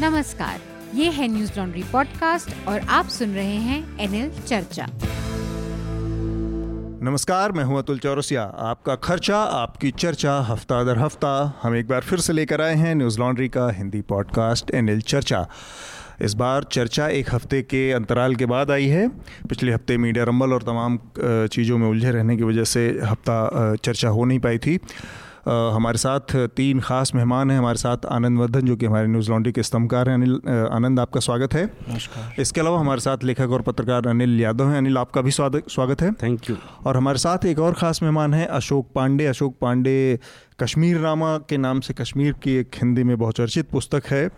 नमस्कार, ये है न्यूज़ लॉन्ड्री पॉडकास्ट और आप सुन रहे हैं एनएल चर्चा। नमस्कार, मैं हूँ अतुल चौरसिया। आपका खर्चा, आपकी चर्चा, हफ़्ता दर हफ़्ता, हम एक बार फिर से लेकर आए हैं न्यूज़ लॉन्ड्री का हिंदी पॉडकास्ट एनएल चर्चा। इस बार चर्चा एक हफ़्ते के अंतराल के बाद आई है। पिछले हफ़्ते मीडिया रंबल और तमाम चीज़ों में उलझे रहने की वजह से हफ़्ता चर्चा हो नहीं पाई थी। हमारे साथ तीन खास मेहमान हैं। हमारे साथ आनंद वर्धन जो कि हमारे न्यूज़ लॉन्ड्री के स्तंभकार हैं। अनिल आनंद आपका स्वागत है। नमस्कार। इसके अलावा हमारे साथ लेखक और पत्रकार अनिल यादव हैं। अनिल आपका भी स्वागत स्वागत है। थैंक यू और हमारे साथ एक और ख़ास मेहमान हैं अशोक पांडे। अशोक पांडे कश्मीर रामा के नाम से कश्मीर की एक हिंदी में बहुचर्चित पुस्तक है।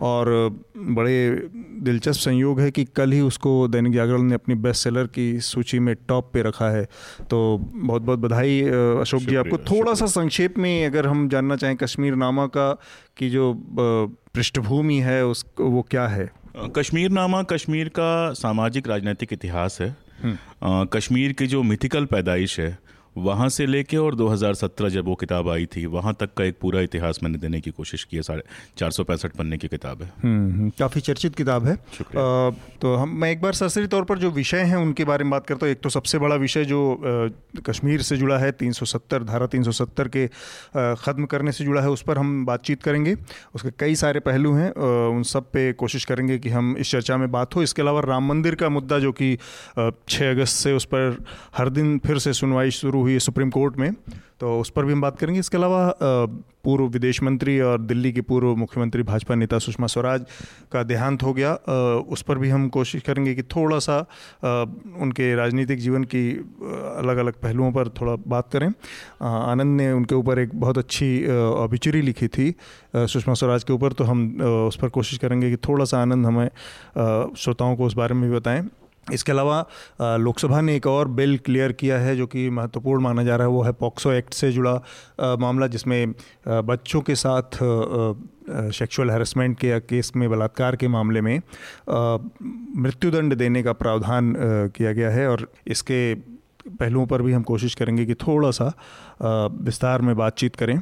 और बड़े दिलचस्प संयोग है कि कल ही उसको दैनिक जागरण ने अपनी बेस्ट सेलर की सूची में टॉप पे रखा है। तो बहुत बहुत बधाई अशोक जी आपको थोड़ा सा संक्षेप में अगर हम जानना चाहें कश्मीर नामा का की जो पृष्ठभूमि है उस वो क्या है? कश्मीर नामा कश्मीर का सामाजिक राजनीतिक इतिहास है। हम्म। कश्मीर की जो मिथिकल पैदाइश है वहाँ से लेके और 2017 जब वो किताब आई थी वहाँ तक का एक पूरा इतिहास मैंने देने की कोशिश की है साढ़े चार सौ पैंसठ पन्ने की किताब है। हम्म, हम्म, काफ़ी चर्चित किताब है। आ, तो हम मैं एक बार सरसरी तौर पर जो विषय हैं उनके बारे में बात करता हूँ। एक तो सबसे बड़ा विषय जो आ, कश्मीर से जुड़ा है 370 धारा 370 के ख़त्म करने से जुड़ा है उस पर हम बातचीत करेंगे। उसके कई सारे पहलू हैं उन सब पे कोशिश करेंगे कि हम इस चर्चा में बात हो। इसके अलावा राम मंदिर का मुद्दा जो कि छः अगस्त से उस पर हर दिन फिर से सुनवाई शुरू हुई सुप्रीम कोर्ट में तो उस पर भी हम बात करेंगे। इसके अलावा पूर्व विदेश मंत्री और दिल्ली की पूर्व मुख्यमंत्री भाजपा नेता सुषमा स्वराज का देहांत हो गया। उस पर भी हम कोशिश करेंगे कि थोड़ा सा उनके राजनीतिक जीवन की अलग अलग पहलुओं पर थोड़ा बात करें। आनंद ने उनके ऊपर एक बहुत अच्छी ऑबिचुरी लिखी थी सुषमा स्वराज के ऊपर तो हम उस पर कोशिश करेंगे कि थोड़ा सा आनंद हमें श्रोताओं को उस बारे में भी बताएँ। इसके अलावा लोकसभा ने एक और बिल क्लियर किया है, जो कि महत्वपूर्ण माना जा रहा है, वो है पॉक्सो एक्ट से जुड़ा मामला, जिसमें बच्चों के साथ सेक्सुअल हेरसमेंट के या केस में बलात्कार के मामले में मृत्युदंड देने का प्रावधान किया गया है और इसके पहलुओं पर भी हम कोशिश करेंगे कि थोड़ा सा विस्तार में बातचीत करें।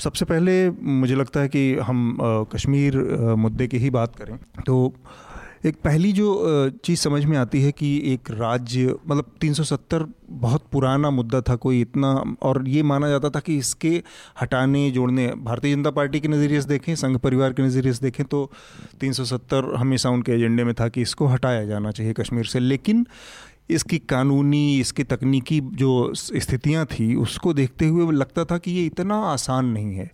सबसे पहले मुझे लगता है कि हम कश्मीर मुद्दे की ही बात करें। तो एक पहली जो चीज़ समझ में आती है कि एक राज्य मतलब 370 बहुत पुराना मुद्दा था, कोई इतना, और ये माना जाता था कि इसके हटाने, जोड़ने, भारतीय जनता पार्टी के नज़रिए से देखें, संघ परिवार के नज़रिए से देखें तो 370 हमेशा उनके एजेंडे में था कि इसको हटाया जाना चाहिए कश्मीर से। लेकिन इसकी कानूनी, इसकी तकनीकी जो स्थितियाँ थी, उसको देखते हुए लगता था कि ये इतना आसान नहीं है।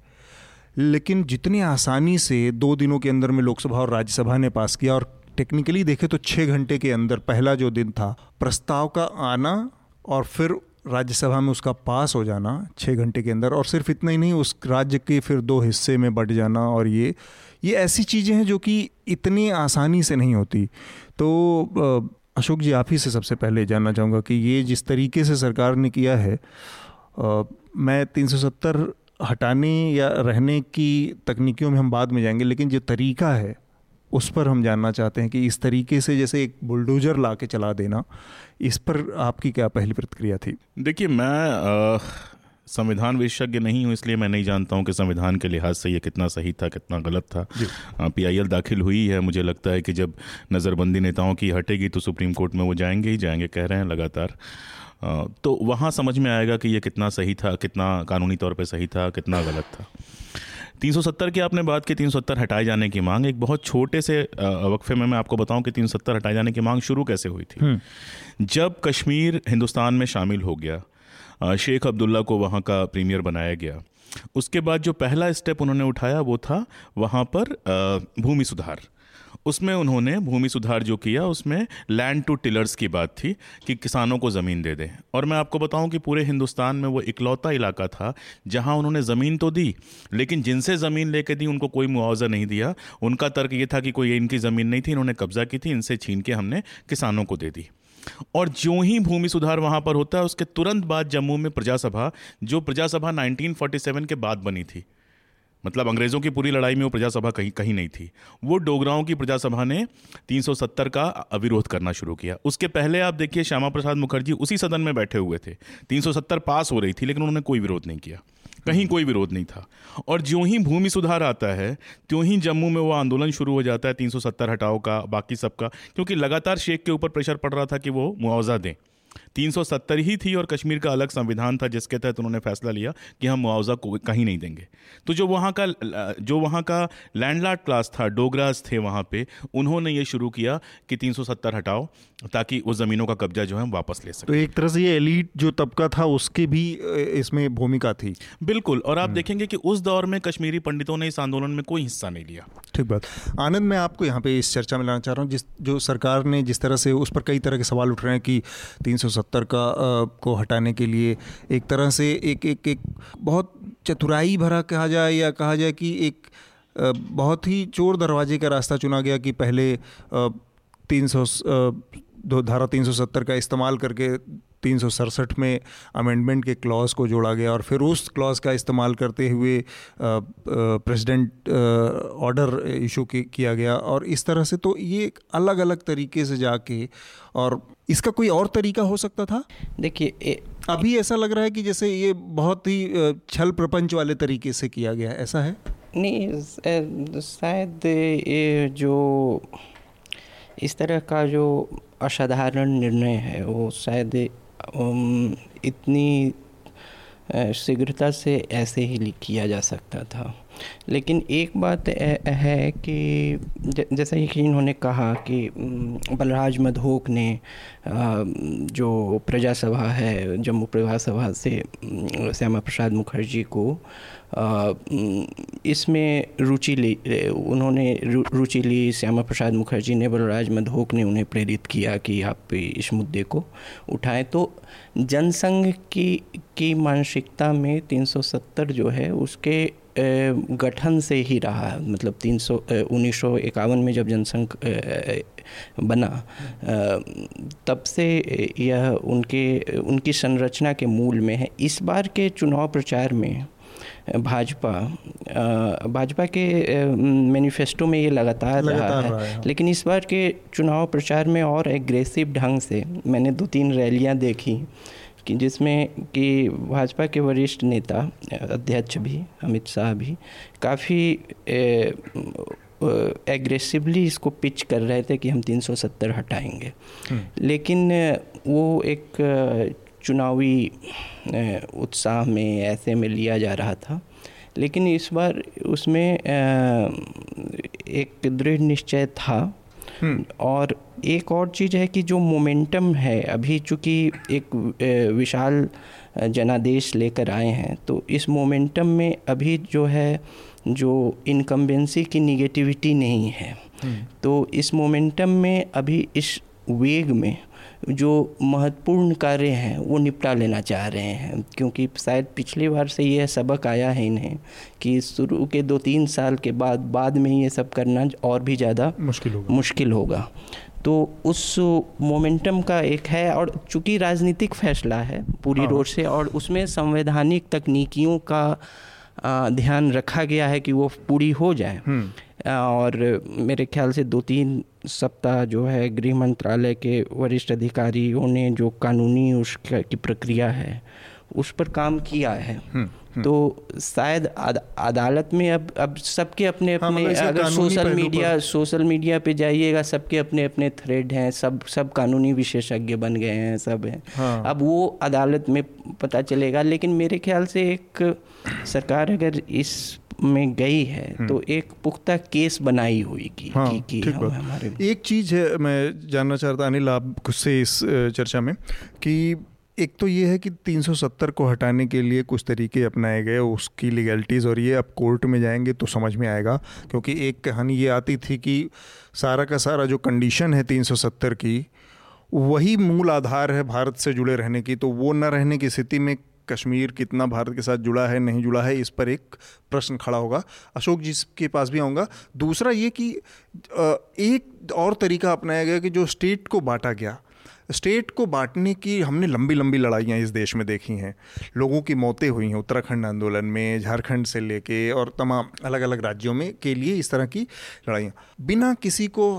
लेकिन जितनी आसानी से दो दिनों के अंदर में लोकसभा और राज्यसभा ने पास किया, और टेक्निकली देखें तो छः घंटे के अंदर पहला जो दिन था प्रस्ताव का आना और फिर राज्यसभा में उसका पास हो जाना छः घंटे के अंदर और सिर्फ़ इतना ही नहीं उस राज्य के फिर दो हिस्से में बट जाना और ये ये ऐसी चीज़ें हैं जो कि इतनी आसानी से नहीं होती। तो अशोक जी आप ही से सबसे पहले जानना चाहूँगा कि ये जिस तरीके से सरकार ने किया है आ, मैं 370 हटाने या रहने की तकनीकियों में हम बाद में जाएँगे लेकिन जो तरीका है उस पर हम जानना चाहते हैं कि इस तरीके से जैसे एक बुलडोजर ला के चला देना इस पर आपकी क्या पहली प्रतिक्रिया थी? देखिए मैं संविधान विशेषज्ञ नहीं हूँ इसलिए मैं नहीं जानता हूँ कि संविधान के लिहाज से ये कितना सही था कितना गलत था। पीआईएल दाखिल हुई है मुझे लगता है कि जब नज़रबंदी नेताओं की हटेगी तो सुप्रीम कोर्ट में वो जाएँगे ही जाएँगे कह रहे हैं लगातार। तो वहाँ समझ में आएगा कि ये कितना सही था कितना कानूनी तौर पर सही था कितना गलत था। 370 की आपने बात की 370 हटाए जाने की मांग। एक बहुत छोटे से वक्फे में मैं आपको बताऊँ कि 370 हटाए जाने की मांग शुरू कैसे हुई थी। हम्म। जब कश्मीर हिंदुस्तान में शामिल हो गया शेख अब्दुल्ला को वहाँ का प्रीमियर बनाया गया उसके बाद जो पहला स्टेप उन्होंने उठाया वो था वहाँ पर भूमि सुधार। उसमें उन्होंने भूमि सुधार जो किया, उसमें लैंड टू टिलर्स की बात थी कि किसानों को ज़मीन दे दें। और मैं आपको बताऊँ कि पूरे हिंदुस्तान में वो इकलौता इलाका था, जहाँ उन्होंने ज़मीन तो दी, लेकिन जिनसे ज़मीन लेके दी, उनको कोई मुआवजा नहीं दिया। उनका तर्क ये था कि कोई इनकी ज़मीन नहीं थी, इन्होंने कब्जा की थी, इनसे छीन के हमने किसानों को दे दी। और जो ही भूमि सुधार वहाँ पर होता है, उसके तुरंत बाद जम्मू में प्रजासभा, जो प्रजासभा 1947 के बाद बनी थी मतलब अंग्रेज़ों की पूरी लड़ाई में वो प्रजासभा कहीं कहीं नहीं थी। वो डोगराओं की प्रजासभा ने 370 का अविरोध करना शुरू किया। उसके पहले आप देखिए श्यामा प्रसाद मुखर्जी उसी सदन में बैठे हुए थे। 370 पास हो रही थी, लेकिन उन्होंने कोई विरोध नहीं किया। कहीं कोई विरोध नहीं था। और ज्यों ही भूमि सुधार आता है, त्यों ही जम्मू में वो आंदोलन शुरू हो जाता है 370 हटाओ का, बाकी सबका क्योंकि लगातार शेख के ऊपर प्रेशर पड़ रहा था कि वो मुआवजा दें। 370 ही थी और कश्मीर का अलग संविधान था जिसके तहत उन्होंने फैसला लिया कि हम मुआवजा कहीं नहीं देंगे। तो जो वहाँ का जो वहाँ का लैंडलॉर्ड क्लास था डोगराज थे वहाँ पे उन्होंने ये शुरू किया कि 370 हटाओ ताकि उस ज़मीनों का कब्जा जो है वापस ले सके। तो एक तरह से ये एलिट जो तबका था उसकी भी इसमें भूमिका थी। बिल्कुल और आप हम्म। देखेंगे कि उस दौर में कश्मीरी पंडितों ने इस आंदोलन में कोई हिस्सा नहीं लिया। ठीक बात। आनंद मैं आपको यहाँ पे इस चर्चा में लाना चाह रहा हूँ जिस जो सरकार ने जिस तरह से उस पर कई तरह के सवाल उठ रहे हैं कि तीन सत्तर का आ, को हटाने के लिए एक तरह से एक एक एक बहुत चतुराई भरा कहा जाए या कहा जाए कि एक आ, बहुत ही चोर दरवाजे का रास्ता चुना गया कि पहले तीन सौ दो धारा 370 का इस्तेमाल करके तीन में अमेंडमेंट के क्लॉज को जोड़ा गया और फिर उस क्लॉज का इस्तेमाल करते हुए प्रेसिडेंट ऑर्डर इशू किया गया। और इस तरह से तो ये अलग अलग तरीके से जाके और इसका कोई और तरीका हो सकता था? देखिए अभी ऐसा लग रहा है कि जैसे ये बहुत ही छल प्रपंच वाले तरीके से किया गया। ऐसा है? नहीं शायद ये जो इस तरह का जो असाधारण निर्णय है, वो शायद इतनी शीघ्रता से ऐसे ही किया जा सकता था। लेकिन एक बात है कि जैसा कि इन्होंने कहा कि बलराज मधोक ने जो प्रजा सभा है, जम्मू प्रभा सभा से श्यामा प्रसाद मुखर्जी को इसमें रुचि ली उन्होंने रुचि ली, श्यामा प्रसाद मुखर्जी ने, बलराज मधोक ने उन्हें प्रेरित किया कि आप इस मुद्दे को उठाएँ। तो जनसंघ की की मानसिकता में 370 जो है, उसके गठन से ही रहा है मतलब तीन सौ उन्नीस सौ इक्यावन में जब जनसंघ बना तब से यह उनके उनकी संरचना के मूल में है। इस बार के चुनाव प्रचार में भाजपा भाजपा के मैनिफेस्टो में ये लगातार, लगातार रहा, है, है। लेकिन इस बार के चुनाव प्रचार में और एग्रेसिव ढंग से मैंने दो तीन रैलियाँ देखी। कि जिसमें कि भाजपा के वरिष्ठ नेता अध्यक्ष भी अमित शाह भी काफ़ी एग्रेसिवली इसको पिच कर रहे थे कि हम 370 हटाएँगे हम्म। लेकिन वो एक चुनावी उत्साह में ऐसे में लिया जा रहा था लेकिन इस बार उसमें एक दृढ़ निश्चय था हम्म। और एक और चीज़ है कि जो मोमेंटम है अभी चूँकि एक विशाल जनादेश लेकर आए हैं तो इस मोमेंटम में अभी जो है जो इनकम्बेंसी की निगेटिविटी नहीं है। हम्म। तो इस मोमेंटम में अभी इस वेग में जो महत्वपूर्ण कार्य हैं वो निपटा लेना चाह रहे हैं क्योंकि शायद पिछली बार से यह सबक आया है इन्हें कि शुरू के दो तीन साल के बाद बाद में ये सब करना और भी ज़्यादा मुश्किल होगा। मुश्किल होगा। तो उस मोमेंटम का एक है और चूँकि राजनीतिक फैसला है पूरी हाँ। रोड से और उसमें संवैधानिक तकनीकियों का ध्यान रखा गया है कि वो पूरी हो जाए हम्म। और मेरे ख्याल से दो तीन सप्ताह जो है गृह मंत्रालय के वरिष्ठ अधिकारियों ने जो कानूनी उसकी प्रक्रिया है उस पर काम किया है हम्म। तो शायद अदालत में अब अब सबके अपने हाँ, अपने हाँ, अगर सोशल मीडिया सोशल मीडिया पे जाइएगा सबके अपने अपने थ्रेड हैं सब सब कानूनी विशेषज्ञ बन गए हैं सब हैं हाँ। अब वो अदालत में पता चलेगा लेकिन मेरे ख्याल से एक सरकार अगर इस में गई है हम्म। तो एक पुख्ता केस बनाई हुई की, हाँ, की, की ठीक हमारे एक चीज़ है मैं जानना चाहता अनिल आप खुद से इस चर्चा में कि एक तो ये है कि 370 को हटाने के लिए कुछ तरीके अपनाए गए, उसकी लीगलिटीज़ और ये अब कोर्ट में जाएँगे तो समझ में आएगा, क्योंकि एक कहानी ये आती थी कि सारा का सारा जो कंडीशन है 370 की, वही मूल आधार है भारत से जुड़े रहने की तो वो न रहने की स्थिति में कश्मीर कितना भारत के साथ जुड़ा है, नहीं जुड़ा है, इस पर एक प्रश्न खड़ा होगा। अशोक जी के पास भी आऊँगा। दूसरा ये कि एक और तरीका अपनाया गया कि जो स्टेट को बांटा गया स्टेट को बांटने की हमने लंबी लंबी लड़ाइयाँ इस देश में देखी हैं। लोगों की मौतें हुई हैं उत्तराखंड आंदोलन में, झारखंड से लेके और तमाम अलग अलग राज्यों में के लिए इस तरह की लड़ाइयाँ। बिना किसी को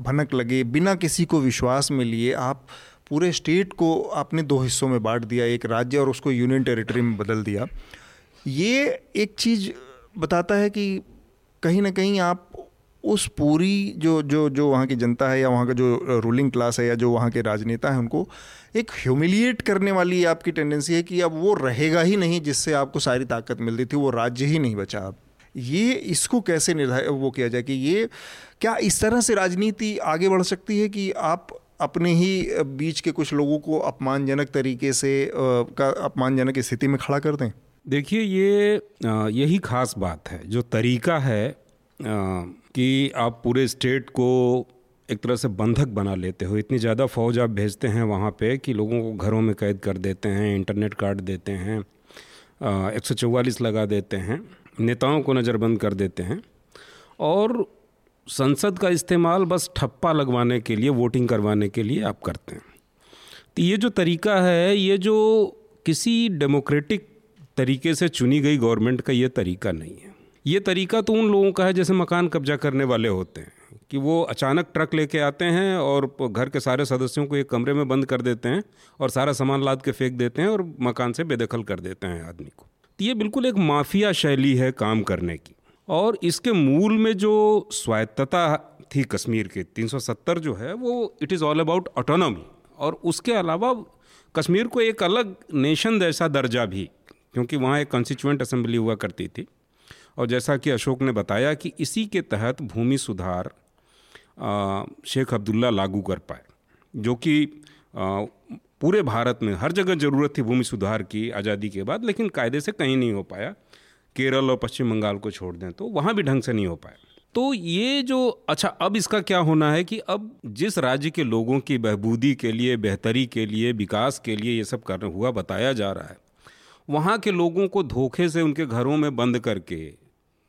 भनक लगे, बिना किसी को विश्वास में लिए आप पूरे स्टेट को आपने दो हिस्सों में बांट दिया, एक राज्य और उसको यूनियन टेरिटरी में बदल दिया। ये एक चीज़ बताता है कि कहीं ना कहीं आप उस पूरी जो जो जो वहाँ की जनता है या वहाँ का जो रूलिंग क्लास है या जो वहाँ के राजनेता हैं उनको एक ह्यूमिलिएट करने वाली आपकी टेंडेंसी है कि अब वो रहेगा ही नहीं जिससे आपको सारी ताकत मिलती थी, वो राज्य ही नहीं बचा अब। ये इसको कैसे निर्धारित वो किया जाए कि ये क्या इस तरह से राजनीति आगे बढ़ सकती है कि आप अपने ही बीच के कुछ लोगों को अपमानजनक तरीके से का अपमानजनक स्थिति में खड़ा कर दें? देखिए, ये यही खास बात है। जो तरीका है कि आप पूरे स्टेट को एक तरह से बंधक बना लेते हो। इतनी ज़्यादा फौज आप भेजते हैं वहाँ पे कि लोगों को घरों में कैद कर देते हैं, इंटरनेट काट देते हैं एक सौ चौवालीस लगा देते हैं, नेताओं को नज़रबंद कर देते हैं। और संसद का इस्तेमाल बस ठप्पा लगवाने के लिए, वोटिंग करवाने के लिए आप करते हैं। तो ये जो तरीका है, ये जो किसी डेमोक्रेटिक तरीके से चुनी गई गवर्नमेंट का ये तरीका नहीं है। ये तरीका तो उन लोगों का है जैसे मकान कब्जा करने वाले होते हैं, कि वो अचानक ट्रक लेके आते हैं और घर के सारे सदस्यों को एक कमरे में बंद कर देते हैं और सारा सामान लाद के फेंक देते हैं और मकान से बेदखल कर देते हैं आदमी को। तो ये बिल्कुल एक माफिया शैली है काम करने की। और इसके मूल में जो स्वायत्तता थी कश्मीर के 370 जो है, वो it is all about autonomy और उसके अलावा कश्मीर को एक अलग नेशन जैसा दर्जा भी, क्योंकि वहाँ एक कॉन्स्टिट्यूंट असेंबली हुआ करती थी। और जैसा कि अशोक ने बताया कि इसी के तहत भूमि सुधार शेख अब्दुल्ला लागू कर पाए, जो कि पूरे भारत में हर जगह ज़रूरत थी भूमि सुधार की, आज़ादी के बाद, लेकिन कायदे से कहीं नहीं हो पाया। केरल और पश्चिम बंगाल को छोड़ दें तो वहाँ भी ढंग से नहीं हो पाया तो ये जो अच्छा अब इसका क्या होना है कि अब जिस राज्य के लोगों की बहबूदी के लिए, बेहतरी के लिए, विकास के लिए ये सब करना हुआ बताया जा रहा है, वहाँ के लोगों को धोखे से उनके घरों में बंद करके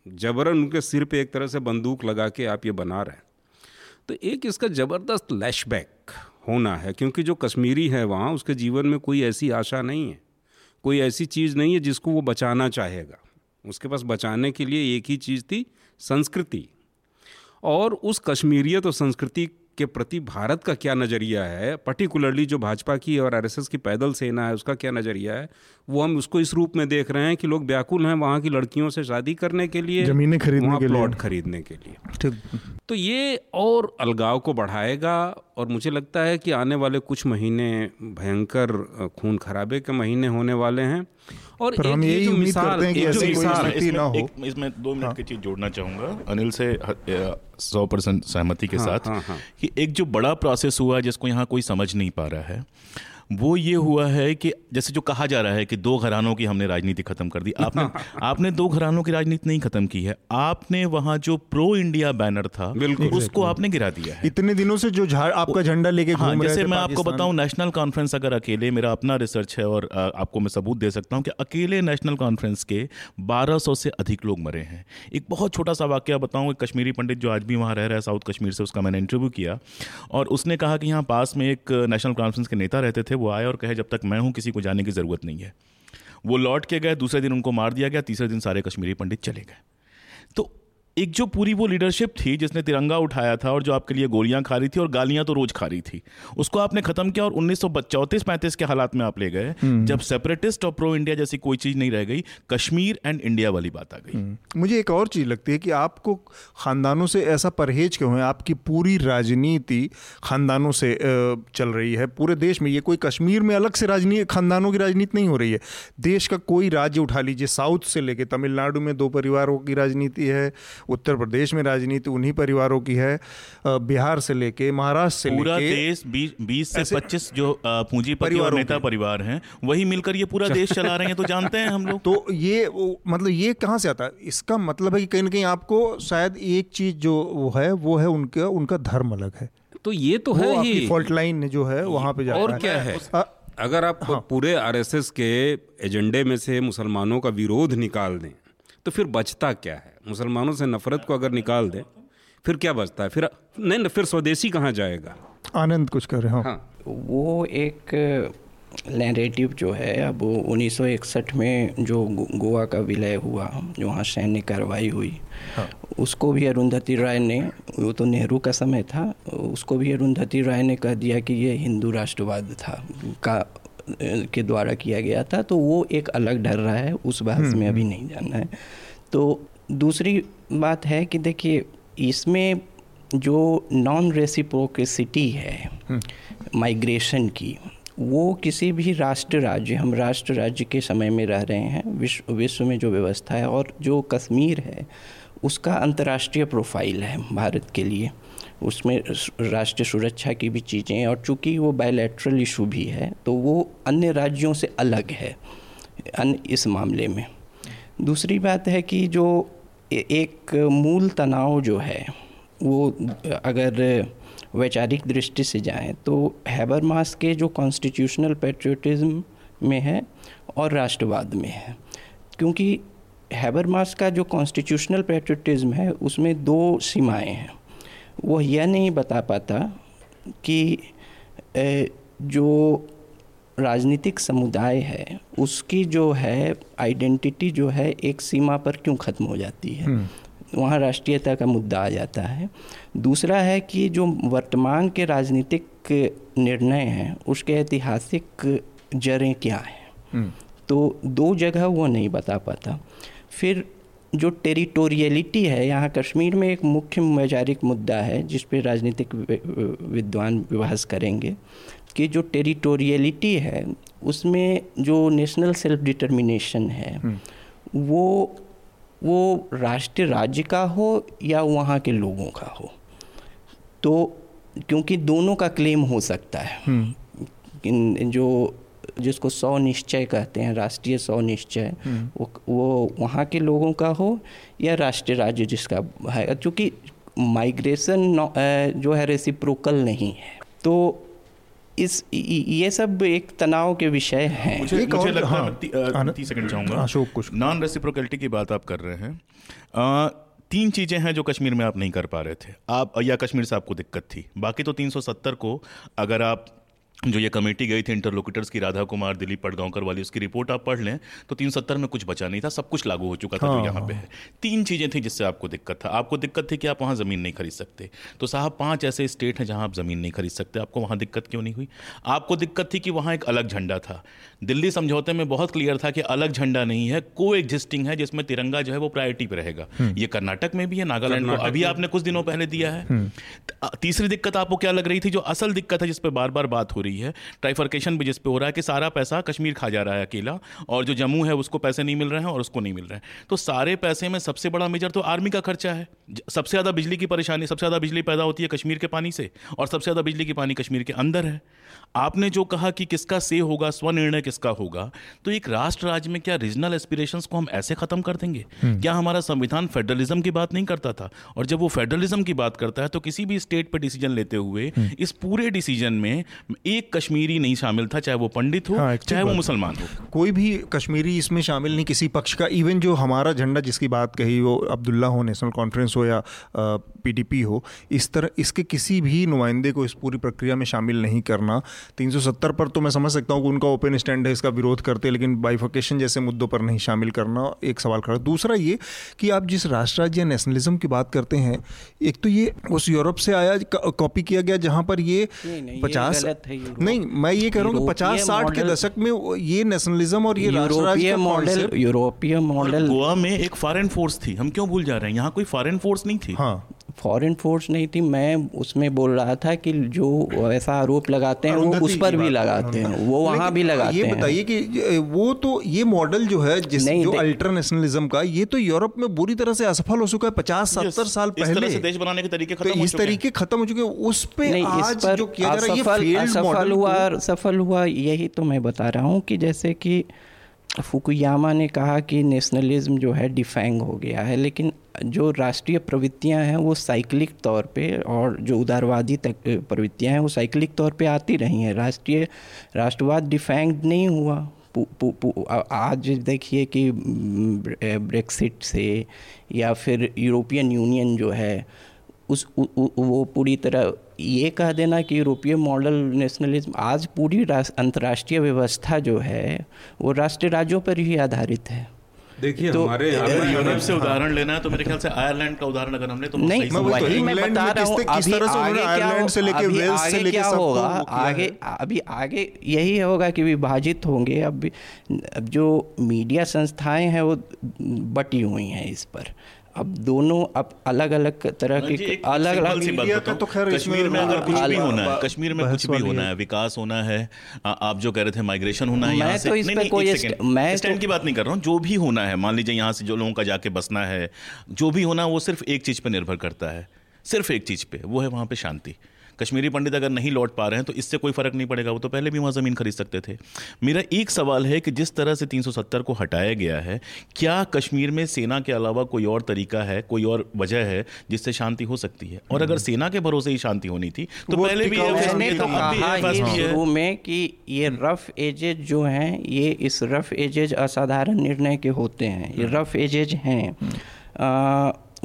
जबरन उनके सिर पे एक तरह से बंदूक लगा के आप ये बना रहे हैं। तो एक इसका ज़बरदस्त लैशबैक होना है, क्योंकि जो कश्मीरी है वहाँ, उसके जीवन में कोई ऐसी आशा नहीं है। कोई ऐसी चीज़ नहीं है जिसको वो बचाना चाहेगा। उसके पास बचाने के लिए एक ही चीज़ थी, संस्कृति। और उस कश्मीरियत और संस्कृति के प्रति भारत का क्या नज़रिया है? पर्टिकुलरली जो भाजपा की और आरएसएस की पैदल सेना है उसका क्या नज़रिया है? वो हम उसको इस रूप में देख रहे हैं कि लोग व्याकुल हैं वहाँ की लड़कियों से शादी करने के लिए जमीनें खरीदने के प्लॉट खरीदने के लिए। ठीक। तो ये और अलगाव को बढ़ाएगा और मुझे लगता है कि आने वाले कुछ महीने भयंकर खून खराबे के महीने होने वाले हैं। और पर हम यही उम्मीद करते हैं कि ऐसी कोई स्थिति ना हो इसमें दो मिनट हाँ। की चीज़ जोड़ना चाहूँगा अनिल से सौ परसेंट सहमति के हाँ, साथ हाँ, हाँ. कि एक जो बड़ा प्रोसेस हुआ जिसको यहाँ कोई समझ नहीं पा रहा है वो ये हुआ है कि जैसे जो कहा जा रहा है कि दो घरानों की हमने राजनीति खत्म कर दी। आपने आपने दो घरानों की राजनीति नहीं खत्म की है। आपने वहाँ जो प्रो इंडिया बैनर था बिल्कुल। उसको आपने गिरा दिया है। इतने दिनों से जो आपका झंडा लेके हाँ, जैसे मैं आपको बताऊँ नेशनल कॉन्फ्रेंस अगर अकेले मेरा अपना रिसर्च है और आपको मैं सबूत दे सकता हूँ कि अकेले नेशनल कॉन्फ्रेंस के 1200 से अधिक लोग मरे हैं। एक बहुत छोटा सा वाक्य बताऊँ एक कश्मीरी पंडित जो आज भी वहाँ रह रहा है साउथ कश्मीर से उसका मैंने इंटरव्यू किया। और उसने कहा कि यहाँ पास में एक नेशनल कॉन्फ्रेंस के नेता रहते थे वो आए और कहे, जब तक मैं हूँ, किसी को जाने की ज़रूरत नहीं है। वो लौट के गए, दूसरे दिन उनको मार दिया गया, तीसरे दिन सारे कश्मीरी पंडित चले गए। तो एक जो पूरी वो लीडरशिप थी जिसने तिरंगा उठाया था और जो आपके लिए गोलियाँ खा रही थी और गालियाँ तो रोज खा रही थी उसको आपने खत्म किया और उन्नीस सौ चौंतीस पैंतीस के हालात में आप ले गए। हम्म। जब सेपरेटिस्ट और प्रो इंडिया जैसी कोई चीज़ नहीं रह गई कश्मीर एंड इंडिया वाली बात आ गई। हम्म। मुझे एक और चीज़ लगती है कि आपको खानदानों से ऐसा परहेज क्यों है? आपकी पूरी राजनीति खानदानों से चल रही है। पूरे देश में ये कोई कश्मीर में अलग से राजनीति खानदानों की राजनीति नहीं हो रही है। देश का कोई राज्य उठा लीजिए साउथ से लेके तमिलनाडु में दो परिवारों की राजनीति है उत्तर प्रदेश में राजनीति उन्हीं परिवारों की है बिहार से लेके महाराष्ट्र से पूरा देश बीस से पच्चीस जो पूंजीपति और नेता परिवार हैं वही मिलकर ये पूरा देश चला रहे हैं तो जानते हैं हम लोग। तो ये मतलब ये कहाँ से आता है? इसका मतलब है कि कहीं ना कहीं आपको शायद एक चीज़ जो वो है वो है उनका उनका धर्म अलग है। तो ये तो है ही। फॉल्ट लाइन जो है वहाँ पे जाता और क्या है? अगर आप हाँ। पूरे आरएसएस के एजेंडे में से मुसलमानों का विरोध निकाल दें तो फिर बचता क्या है? मुसलमानों से नफरत को अगर निकाल दें फिर क्या बचता है? फिर नहीं फिर स्वदेशी कहाँ जाएगा? आनंद कुछ कर रहे हो? हाँ। वो एक नैरेटिव जो है अब 1961 में जो गोवा का विलय हुआ जो वहाँ सैन्य कार्रवाई हुई हाँ। उसको भी अरुंधति राय ने वो तो नेहरू का समय था उसको भी अरुंधति राय ने कह दिया कि ये हिंदू राष्ट्रवाद था का के द्वारा किया गया था तो वो एक अलग डर रहा है उस बात हम्म, में अभी हम्म। नहीं जानना है। तो दूसरी बात है कि देखिए इसमें जो नॉन रेसिप्रोकेसिटी है माइग्रेशन हम्म। की वो किसी भी राष्ट्र राज्य हम राष्ट्र राज्य के समय में रह रहे हैं विश्व विश्व में जो व्यवस्था है और जो कश्मीर है उसका अंतर्राष्ट्रीय प्रोफ़ाइल है भारत के लिए उसमें राष्ट्रीय सुरक्षा की भी चीज़ें और चूँकि वो बायलैटरल इशू भी है तो वो अन्य राज्यों से अलग है अन्य इस मामले में दूसरी बात है कि जो एक मूल तनाव जो है, वो, अगर वैचारिक दृष्टि से जाएँ तो हैबर मास के जो कॉन्स्टिट्यूशनल पेट्रियोटिज्म में है और राष्ट्रवाद में है। क्योंकि हैबर मास का जो कॉन्स्टिट्यूशनल पेट्रियोटिज्म है, उसमें दो सीमाएँ हैं। वो यह नहीं बता पाता कि जो राजनीतिक समुदाय है उसकी जो है आइडेंटिटी जो है एक सीमा पर क्यों ख़त्म हो जाती है हम्म। वहाँ राष्ट्रीयता का मुद्दा आ जाता है दूसरा है कि जो वर्तमान के राजनीतिक निर्णय हैं उसके ऐतिहासिक जड़ें क्या हैं हम्म। तो दो जगह वो नहीं बता पाता फिर जो टेरिटोरियलिटी है यहाँ कश्मीर में एक मुख्य वैचारिक मुद्दा है जिस पे राजनीतिक विद्वान विभास करेंगे कि जो टेरिटोरियलिटी है उसमें जो नेशनल सेल्फ डिटर्मिनेशन है हम्म। वो वो राष्ट्रीय राज्य का हो या वहाँ के लोगों का हो तो क्योंकि दोनों का क्लेम हो सकता है हम्म। जो जिसको सौ निश्चय कहते हैं राष्ट्रीय सौ निश्चय हम्म। वो वो वहाँ के लोगों का हो या राष्ट्रीय राज्य जिसका है? क्योंकि माइग्रेशन जो है रेसिप्रोकल नहीं है। तो इस ये सब एक तनाव के विषय हैं। मुझे मुझे लगता है हाँ, तीस सेकंड चाहूँगा। अशोक कुछ नॉन रेसिप्रोकलिटी की बात आप कर रहे हैं। आ, तीन चीज़ें हैं जो कश्मीर में आप नहीं कर पा रहे थे। आप या कश्मीर से आपको दिक्कत थी। बाकी तो 370 को अगर आप जो ये कमेटी गई थी इंटरलोकेटर्स की राधा कुमार दिलीप पटगांवकर वाली उसकी रिपोर्ट आप पढ़ लें तो तीन सत्तर में कुछ बचा नहीं था सब कुछ लागू हो चुका था हाँ, जो यहाँ पे है। तीन चीज़ें थी जिससे आपको दिक्कत था। आपको दिक्कत थी कि आप वहाँ ज़मीन नहीं खरीद सकते। तो साहब पाँच ऐसे स्टेट हैं जहाँ आप ज़मीन नहीं खरीद सकते। आपको वहाँ दिक्कत क्यों नहीं हुई? आपको दिक्कत थी कि वहाँ एक अलग झंडा था। दिल्ली समझौते में बहुत क्लियर था कि अलग झंडा नहीं है को एग्जिस्टिंग है जिसमें तिरंगा जो है वो प्रायोरिटी पे रहेगा। हम्म। ये कर्नाटक में भी है नागालैंड को अभी आपने कुछ दिनों पहले दिया है। हम्म। तीसरी दिक्कत आपको क्या लग रही थी जो असल दिक्कत है जिस पर बार बार बात हो रही है। ट्राइफर्केशन भी जिस पे हो रहा है कि सारा पैसा कश्मीर खा जा रहा है अकेला, और जो जम्मू है उसको पैसे नहीं मिल रहे हैं और उसको नहीं मिल रहे हैं। तो सारे पैसे में सबसे बड़ा मेजर तो आर्मी का खर्चा है। सबसे ज़्यादा बिजली की परेशानी, सबसे ज़्यादा बिजली पैदा होती है कश्मीर के पानी से, और सबसे ज़्यादा बिजली की पानी कश्मीर के अंदर है। आपने जो कहा कि किसका से होगा स्वनिर्णय किसका होगा तो एक राष्ट्र राज्य में क्या रीजनल एस्पिरेशंस को हम ऐसे खत्म कर देंगे? हम्म। क्या हमारा संविधान फेडरलिज्म की बात नहीं करता था? और जब वो फेडरलिज्म की बात करता है तो किसी भी स्टेट पर डिसीज़न लेते हुए हम्म। इस पूरे डिसीज़न में एक कश्मीरी नहीं शामिल था चाहे वो पंडित हो हाँ, चाहे वो मुसलमान हो। कोई भी कश्मीरी इसमें शामिल नहीं किसी पक्ष का। इवन जो हमारा झंडा जिसकी बात कही वो अब्दुल्ला हो नेशनल कॉन्फ्रेंस हो या पीडीपी हो इस तरह इसके किसी भी नुमाइंदे को इस पूरी प्रक्रिया में शामिल नहीं करना 370 पर तो मैं समझ सकता हूँ कि उनका ओपन स्टैंड है इसका विरोध करते लेकिन बाइफोकेशन जैसे मुद्दों पर नहीं शामिल करना एक सवाल खड़ा। दूसरा ये कि आप जिस राष्ट्र राज्य नेशनलिज्म की बात करते हैं एक तो ये उस यूरोप से आया कॉपी किया गया जहाँ पर ये पचास नहीं मैं ये कह रहा हूँ कि पचास साठ के दशक में ये नेशनलिज्म और ये यूरोपीय मॉडल यूरोपीय मॉडल गोवा में एक फॉरेन फोर्स थी। हम क्यों भूल जा रहे हैं? यहाँ कोई फॉरेन फोर्स नहीं थी। हाँ। फॉरेन फोर्स नहीं थी मैं उसमें बोल रहा था कि जो ऐसा आरोप लगाते हैं वो उस पर भी लगाते हैं वो वहाँ भी लगाते हैं। ये बताइए कि वो तो ये मॉडल जो है जिस जो अल्ट्रा नेशनलिज्म का ये तो यूरोप में बुरी तरह से असफल हो चुका है पचास सत्तर साल पहले। से देश बनाने के तरीके खत्म तो इस तरीके खत्म हो चुके हैं उस पे आज जो किया जा रहा है असफल हुआ सफल हुआ यही तो मैं बता रहा हूँ कि जैसे कि फुकुयामा ने कहा कि नेशनलिज्म जो है डिफेंग हो गया है लेकिन जो राष्ट्रीय प्रवृत्तियाँ हैं वो साइक्लिक तौर पे और जो उदारवादी तक प्रवृत्तियाँ हैं वो साइक्लिक तौर पे आती रही हैं। राष्ट्रीय राष्ट्रवाद डिफेंग नहीं हुआ। पु, पु, पु, आज देखिए कि ब्रेक्सिट से या फिर यूरोपियन यूनियन जो है उस उ, उ, वो पूरी तरह ये कह देना कि यूरोपीय मॉडल नेशनलिज्म आज पूरी अंतर्राष्ट्रीय व्यवस्था जो है वो राष्ट्रीय राज्यों पर ही आधारित है। देखिए तो, हमारे यूरोप से उदाहरण लेना है तो मेरे ख्याल से आयरलैंड का उदाहरण अगर हमने तो नहीं मैं वही मैं बता रहा हूँ अभी आगे क्या से लेके वेल्स से लेके क्या होगा आगे अभी आगे यही होगा कि विभाजित होंगे। अब जो मीडिया संस्थाएँ हैं वो बटी हुई हैं इस पर। अब दोनों अब अलग अलग तरह के अलग अलग तो खैर कश्मीर में अगर कुछ भी होना है कश्मीर में कुछ भी होना है विकास होना है आप जो कह रहे थे माइग्रेशन होना है यहाँ से। तो नहीं, कोई मैं स्टैंड तो की बात नहीं कर रहा हूँ जो भी होना है मान लीजिए यहाँ से जो लोगों का जाके बसना है जो भी होना वो सिर्फ़ एक चीज़ पर निर्भर करता है सिर्फ़ एक चीज़ पे वो है वहाँ पे शांति। कश्मीरी पंडित अगर नहीं लौट पा रहे हैं तो इससे कोई फ़र्क नहीं पड़ेगा। वो तो पहले भी वहाँ ज़मीन खरीद सकते थे। मेरा एक सवाल है कि जिस तरह से 370 को हटाया गया है क्या कश्मीर में सेना के अलावा कोई और तरीका है कोई और वजह है जिससे शांति हो सकती है? और अगर सेना के भरोसे ही शांति होनी थी तो पहले भी तो शुरू में कि ये रफ एजेज जो हैं ये इस रफ एजेज असाधारण निर्णय के होते हैं। ये रफ एजेज हैं।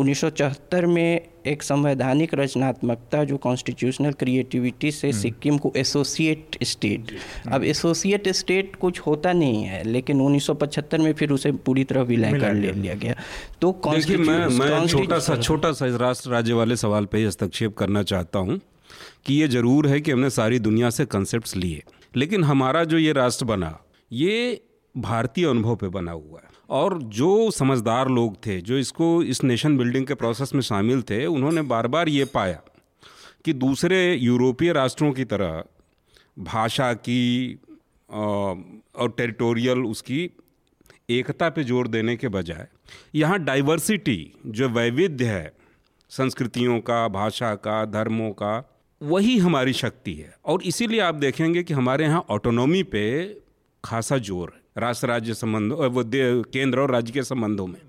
उन्नीस सौ चौहत्तर में एक संवैधानिक रचनात्मकता जो कॉन्स्टिट्यूशनल क्रिएटिविटी से हम्म। सिक्किम को एसोसिएट स्टेट अब एसोसिएट स्टेट कुछ होता नहीं है लेकिन 1975 में फिर उसे पूरी तरह विलय कर ले लिया गया। तो मैं मैं छोटा सा छोटा सा राष्ट्र राज्य वाले सवाल पे हस्तक्षेप करना चाहता हूँ कि ये ज़रूर है कि हमने सारी दुनिया से कंसेप्ट लिए। लेकिन हमारा जो ये राष्ट्र बना ये भारतीय अनुभव पे बना हुआ है। और जो समझदार लोग थे, जो इसको इस नेशन बिल्डिंग के प्रोसेस में शामिल थे, उन्होंने बार बार ये पाया कि दूसरे यूरोपीय राष्ट्रों की तरह भाषा की और टेरिटोरियल उसकी एकता पे ज़ोर देने के बजाय यहाँ डाइवर्सिटी जो वैविध्य है, संस्कृतियों का, भाषा का, धर्मों का, वही हमारी शक्ति है। और इसीलिए आप देखेंगे कि हमारे यहाँ ऑटोनॉमी पे खासा ज़ोर है। राष्ट्र राज्य संबंधों वो केंद्र और राज्य के संबंधों में।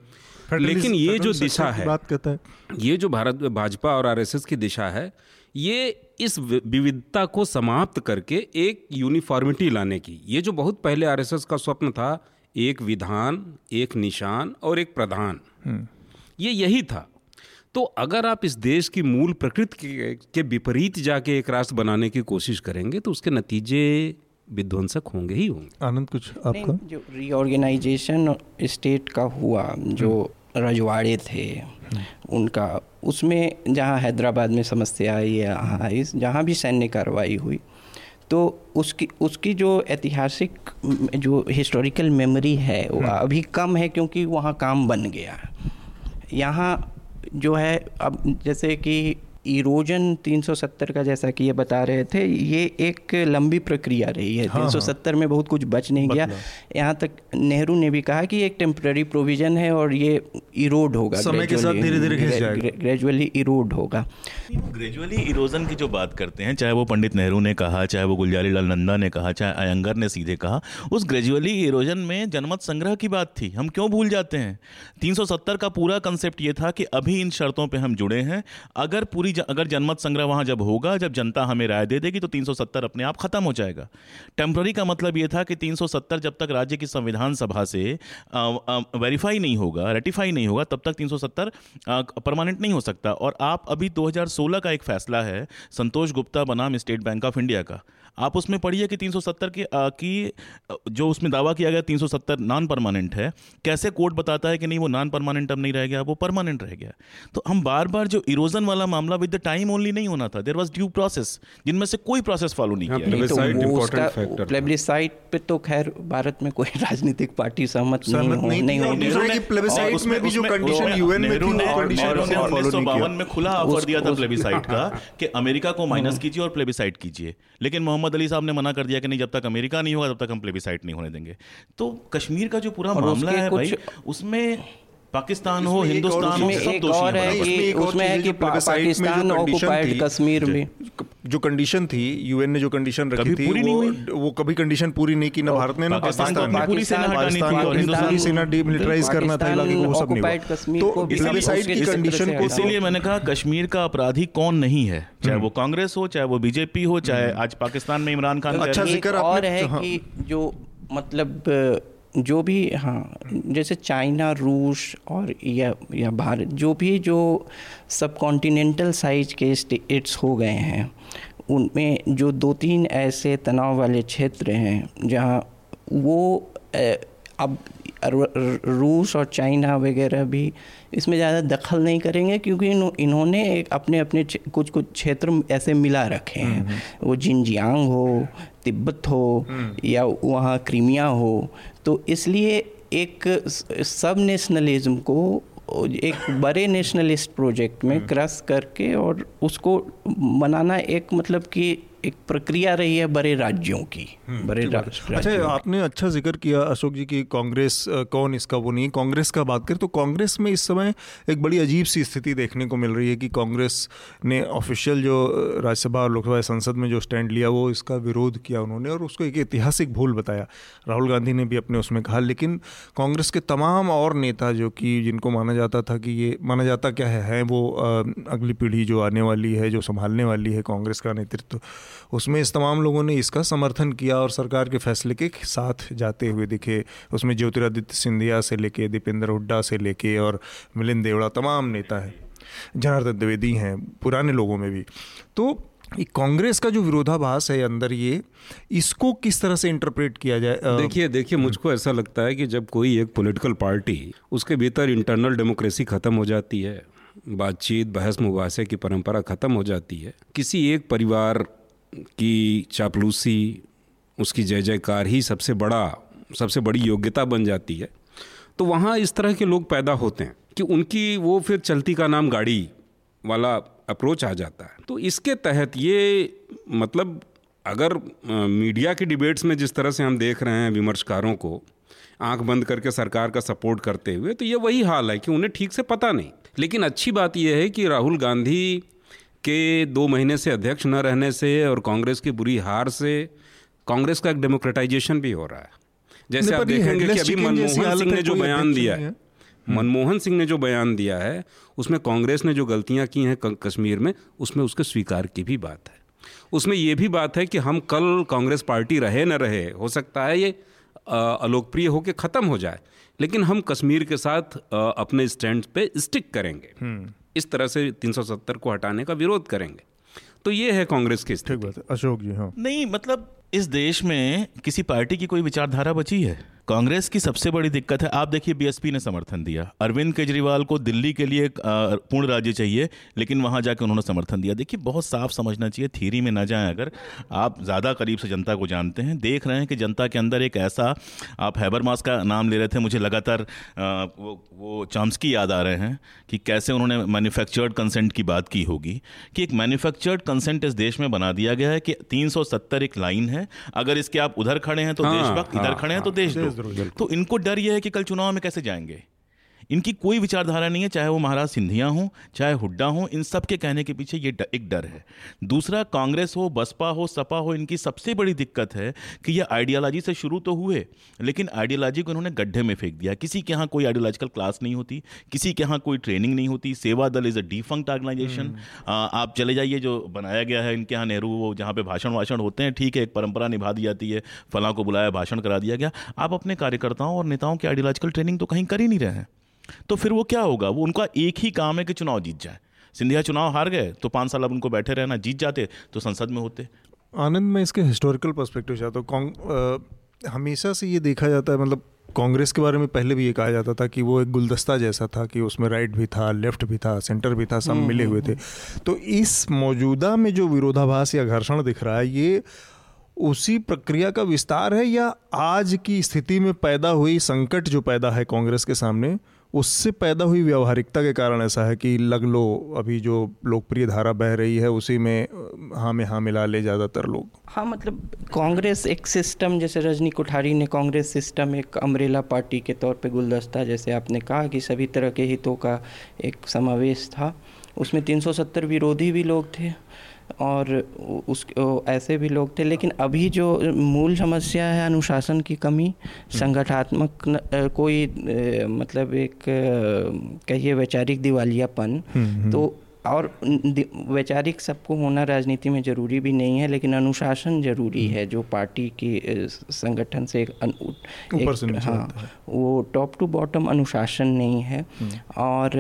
लेकिन ये जो दिशा है बात करता है। ये जो भारत भाजपा और आरएसएस की दिशा है ये इस विविधता को समाप्त करके एक यूनिफॉर्मिटी लाने की। ये जो बहुत पहले आरएसएस का स्वप्न था एक विधान एक निशान और एक प्रधान। हम्म। ये यही था। तो अगर आप इस देश की मूल प्रकृति के विपरीत जाके एक राष्ट्र बनाने की कोशिश करेंगे तो उसके नतीजे विध्वंसक होंगे ही होंगे। आनंद कुछ आपका? जो रीऑर्गेनाइजेशन स्टेट का हुआ जो रजवाड़े थे उनका उसमें जहाँ हैदराबाद में समस्या आई यहाँ इस जहाँ भी सैन्य कार्रवाई हुई तो उसकी उसकी जो ऐतिहासिक जो हिस्टोरिकल मेमोरी है वो हम्म। अभी कम है क्योंकि वहाँ काम बन गया। यहाँ जो है अब जैसे कि इरोजन 370 का जैसा कि ये बता रहे थे ये एक लंबी प्रक्रिया रही है। हाँ, 370 हाँ। में बहुत कुछ बच नहीं गया। यहाँ तक नेहरू ने भी कहा कि एक टेम्प्रेरी प्रोविज़न है और ये इरोड होगा समय के साथ धीरे धीरे ग्रेजुअली इरोड होगा। ग्रेजुअली इरोजन की जो बात करते हैं चाहे वो पंडित नेहरू ने कहा चाहे वो गुलजारी लाल नंदा ने कहा चाहे अयंगर ने सीधे कहा उस ग्रेजुअली इरोजन में जनमत संग्रह की बात थी। हम क्यों भूल जाते हैं? 370 का पूरा कंसेप्ट ये था कि अभी इन शर्तों पर हम जुड़े हैं। अगर पूरी अगर जनमत संग्रह वहाँ जब होगा, जब जनता हमें राय दे देगी तो 370 अपने आप खत्म हो जाएगा। टेम्प्ररी का मतलब ये था कि 370 जब तक राज्य की संविधान सभा से वेरीफाई नहीं होगा रेटिफाई नहीं होगा, तब तक 370 परमानेंट नहीं हो सकता। और आप अभी 2016 का एक फैसला है, संतोष गुप्ता बनाम स्टेट बैंक ऑफ़ इंडिया का। आप उसमें पढ़िए कि 370 की आ, की जो उसमें दावा किया गया 370 नॉन परमानेंट है कैसे कोर्ट बताता है कि नहीं वो नॉन परमानेंट अब नहीं रह गया वो परमानेंट रह गया। तो हम बार बार जो इरोजन वाला मामला विद द टाइम ओनली नहीं होना था देर वॉज़ ड्यू प्रोसेस जिनमें से कोई प्रोसेस फॉलो नहीं किया। प्लेबिसाइट पे तो खैर भारत में कोई राजनीतिक पार्टी सहमत नहीं नहीं होगी में भी जो कंडीशन यूएन में में खुला ऑफ़र दिया था प्लेबिसाइट का कि अमेरिका को माइनस हम्म। कीजिए और प्लेबिसाइट कीजिए। लेकिन मोहम्मद मोहम्मद अली साहब ने मना कर दिया कि नहीं जब तक अमेरिका नहीं होगा तब तक हम प्लेबिसाइट नहीं होने देंगे। तो कश्मीर का जो पूरा मामला है भाई उसमें पाकिस्तान हो हिंदुस्तान हो सब दोषी है कि उसमें है कि पाकिस्तान ऑक्युपाइड कश्मीर में। जो। कंडीशन थी यूएन ने जो कंडीशन रखी थी वो वो कभी कंडीशन पूरी नहीं की ना भारत ने ना पाकिस्तान ने। पूरी सेना हटानी थी और हिंदुस्तानी सेना डिमिलिटराइज करना था इलाके को वो सब नहीं हुआ। तो प्लेबिसाइट की कंडीशन को इसीलिए मैंने कहा कश्मीर का अपराधी कौन नहीं है? चाहे वो कांग्रेस हो चाहे वो बीजेपी हो चाहे आज पाकिस्तान में इमरान खान अच्छा ज़िक्र और हाँ। कि जो मतलब जो भी हाँ जैसे चाइना, रूस और या या भारत, जो भी, जो सब कॉन्टीनेंटल साइज़ के स्टेट्स हो गए हैं, उनमें जो दो तीन ऐसे तनाव वाले क्षेत्र हैं, जहाँ वो अब रूस और चाइना वगैरह भी इसमें ज़्यादा दखल नहीं करेंगे क्योंकि इन्होंने एक अपने अपने कुछ कुछ क्षेत्र ऐसे मिला रखे हैं हम्म, हम्म। वो जिनजियांग हो तिब्बत हो हम्म। या वहाँ क्रीमिया हो तो इसलिए एक सब नेशनलिज्म को एक बड़े नेशनलिस्ट प्रोजेक्ट में क्रस करके और उसको बनाना एक मतलब कि एक प्रक्रिया रही है बड़े राज्यों की हम्म, बड़े राज्यों अच्छा आपने अच्छा ज़िक्र किया अशोक जी की कांग्रेस कौन इसका वो नहीं कांग्रेस का बात करें तो कांग्रेस में इस समय एक बड़ी अजीब सी स्थिति देखने को मिल रही है कि कांग्रेस ने ऑफिशियल जो राज्यसभा और लोकसभा संसद में जो स्टैंड लिया वो इसका विरोध किया उन्होंने और उसको एक ऐतिहासिक भूल बताया। राहुल गांधी ने भी अपने उसमें कहा लेकिन कांग्रेस के तमाम और नेता जो कि जिनको माना जाता था कि ये माना जाता क्या है, है वो अगली पीढ़ी जो आने वाली है जो संभालने वाली है कांग्रेस का नेतृत्व उसमें इस तमाम लोगों ने इसका समर्थन किया और सरकार के फैसले के साथ जाते हुए दिखे। उसमें ज्योतिरादित्य सिंधिया से लेके दीपेंद्र हुड्डा से लेके और मिलिंद देवड़ा तमाम नेता हैं जनार्दन द्विवेदी हैं पुराने लोगों में भी। तो कांग्रेस का जो विरोधाभास है अंदर ये इसको किस तरह से इंटरप्रेट किया जाए? देखिए देखिए मुझको ऐसा लगता है कि जब कोई एक पॉलिटिकल पार्टी उसके भीतर इंटरनल डेमोक्रेसी ख़त्म हो जाती है बातचीत बहस मुबासे की परंपरा ख़त्म हो जाती है किसी एक परिवार की चापलूसी, उसकी जय जयकार ही सबसे बड़ा, सबसे बड़ी योग्यता बन जाती है। तो वहाँ इस तरह के लोग पैदा होते हैं कि उनकी वो फिर चलती का नाम गाड़ी वाला अप्रोच आ जाता है। तो इसके तहत ये मतलब अगर मीडिया के डिबेट्स में जिस तरह से हम देख रहे हैं विमर्शकारों को आँख बंद करके सरकार का सपोर्ट करते हुए तो ये वही हाल है कि उन्हें ठीक से पता नहीं। लेकिन अच्छी बात यह है कि राहुल गांधी के दो महीने से अध्यक्ष न रहने से और कांग्रेस की बुरी हार से कांग्रेस का एक डेमोक्रेटाइजेशन भी हो रहा है। जैसे आप देखेंगे कि अभी मनमोहन सिंह ने जो बयान दिया है मनमोहन सिंह ने जो बयान दिया है उसमें कांग्रेस ने जो गलतियाँ की हैं कश्मीर में उसमें उसके स्वीकार की भी बात है। उसमें ये भी बात है कि हम कल कांग्रेस पार्टी रहे न रहे हो सकता है ये अलोकप्रिय होकर ख़त्म हो जाए लेकिन हम कश्मीर के साथ अपने स्टैंड पे स्टिक करेंगे। हम्म। इस तरह से 370 को हटाने का विरोध करेंगे। तो ये है कांग्रेस की स्थिति। अशोक जी हाँ। नहीं मतलब इस देश में किसी पार्टी की कोई विचारधारा बची है? कांग्रेस की सबसे बड़ी दिक्कत है। आप देखिए बीएसपी ने समर्थन दिया। अरविंद केजरीवाल को दिल्ली के लिए पूर्ण राज्य चाहिए लेकिन वहाँ जाकर उन्होंने समर्थन दिया। देखिए बहुत साफ़ समझना चाहिए थीरी में ना जाएँ अगर। आप ज़्यादा करीब से जनता को जानते हैं देख रहे हैं कि जनता के अंदर एक ऐसा आप हैबर का नाम ले रहे थे मुझे लगातार वो वो चाम्सकी याद आ रहे हैं कि कैसे उन्होंने मैन्युफैक्चर्ड कंसेंट की बात की होगी कि एक मैन्युफैक्चर्ड कंसेंट इस देश में बना दिया गया है कि तीन एक लाइन है। अगर इसके आप उधर खड़े हैं तो हाँ, देशभक्त इधर हाँ, खड़े हैं तो हाँ, देश तो इनको डर यह है कि कल चुनाव में कैसे जाएँगे? इनकी कोई विचारधारा नहीं है चाहे वो महाराज सिंधिया हों चाहे हुड्डा हों इन सब के कहने के पीछे ये एक डर है। दूसरा कांग्रेस हो बसपा हो सपा हो इनकी सबसे बड़ी दिक्कत है कि ये आइडियालॉजी से शुरू तो हुए लेकिन आइडियालॉजी को इन्होंने गड्ढे में फेंक दिया। किसी के यहाँ कोई आइडियोलॉजिकल क्लास नहीं होती किसी के यहाँ कोई ट्रेनिंग नहीं होती। Seva Dal is a defunct organisation. आप चले जाइए जो बनाया गया है इनके यहाँ नेहरू वो जहाँ पे भाषण वाषण होते हैं ठीक है एक परंपरा निभा दी जाती है फलां को बुलाया भाषण करा दिया गया। आप अपने कार्यकर्ताओं और नेताओं की आइडियोलॉजिकल ट्रेनिंग तो कहीं कर ही नहीं रहे हैं। तो फिर वो क्या होगा? वो उनका एक ही काम है कि चुनाव जीत जाए। सिंधिया चुनाव हार गए तो पाँच साल अब उनको बैठे रहना जीत जाते तो संसद में होते। आनंद में इसके हिस्टोरिकल पर्सपेक्टिव चाहता हूँ। हमेशा से ये देखा जाता है मतलब कांग्रेस के बारे में पहले भी ये कहा जाता था कि वो एक गुलदस्ता जैसा था कि उसमें राइट भी था लेफ़्ट भी था सेंटर भी था सब हम्म, मिले हुए हम्म, थे। हम्म। तो इस मौजूदा में जो विरोधाभास या घर्षण दिख रहा है ये उसी प्रक्रिया का विस्तार है या आज की स्थिति में पैदा हुई संकट जो पैदा है कांग्रेस के सामने उससे पैदा हुई व्यवहारिकता के कारण ऐसा है कि लग लो अभी जो लोकप्रिय धारा बह रही है, उसी में हाँ में हाँ मिला ले ज़्यादातर लोग। हाँ मतलब कांग्रेस एक सिस्टम, जैसे रजनी कोठारी ने कांग्रेस सिस्टम, एक अम्ब्रेला पार्टी के तौर पे गुलदस्ता, जैसे आपने कहा कि सभी तरह के हितों का एक समावेश था। उसमें 370 विरोधी भी लोग थे। और उस ऐसे भी लोग थे लेकिन अभी जो मूल समस्या है अनुशासन की कमी हम्म। संगठनात्मक कोई मतलब एक कहिए वैचारिक दिवालियापन हम्म, हम्म। तो और वैचारिक सबको होना राजनीति में ज़रूरी भी नहीं है लेकिन अनुशासन ज़रूरी है जो पार्टी के संगठन से ऊपर से हाँ वो टॉप टू बॉटम अनुशासन नहीं है। और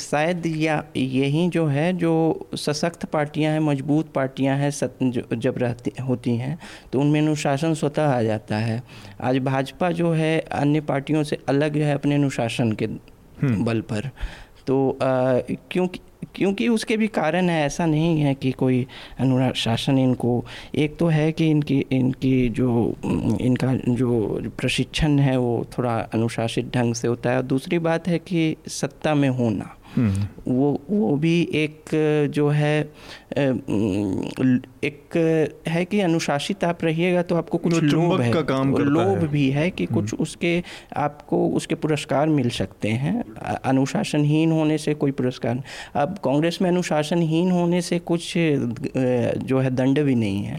शायद या यही जो है जो सशक्त पार्टियाँ हैं मज़बूत पार्टियाँ हैं जब रहती होती हैं तो उनमें अनुशासन स्वतः आ जाता है। आज भाजपा जो है अन्य पार्टियों से अलग है अपने अनुशासन के हम्म। बल पर। तो क्योंकि क्योंकि उसके भी कारण है, ऐसा नहीं है कि कोई अनुशासन इनको, एक तो है कि इनकी इनकी जो, इनका जो प्रशिक्षण है वो थोड़ा अनुशासित ढंग से होता है और दूसरी बात है कि सत्ता में होना। वो वो भी एक जो है एक है कि अनुशासित आप रहिएगा तो आपको कुछ लोभ है। का काम लोभ भी है कि कुछ हम्म। उसके आपको उसके पुरस्कार मिल सकते हैं। अनुशासनहीन होने से कोई पुरस्कार अब कांग्रेस में अनुशासनहीन होने से कुछ जो है दंड भी नहीं है।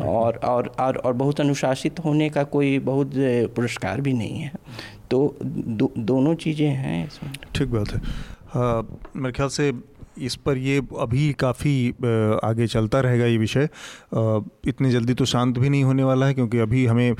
और और और और बहुत अनुशासित होने का कोई बहुत पुरस्कार भी नहीं है। तो दो, दोनों चीज़ें हैं इसमें। ठीक बात है। मेरे ख्याल से इस पर ये अभी काफ़ी आगे चलता रहेगा ये विषय। इतनी जल्दी तो शांत भी नहीं होने वाला है क्योंकि अभी हमें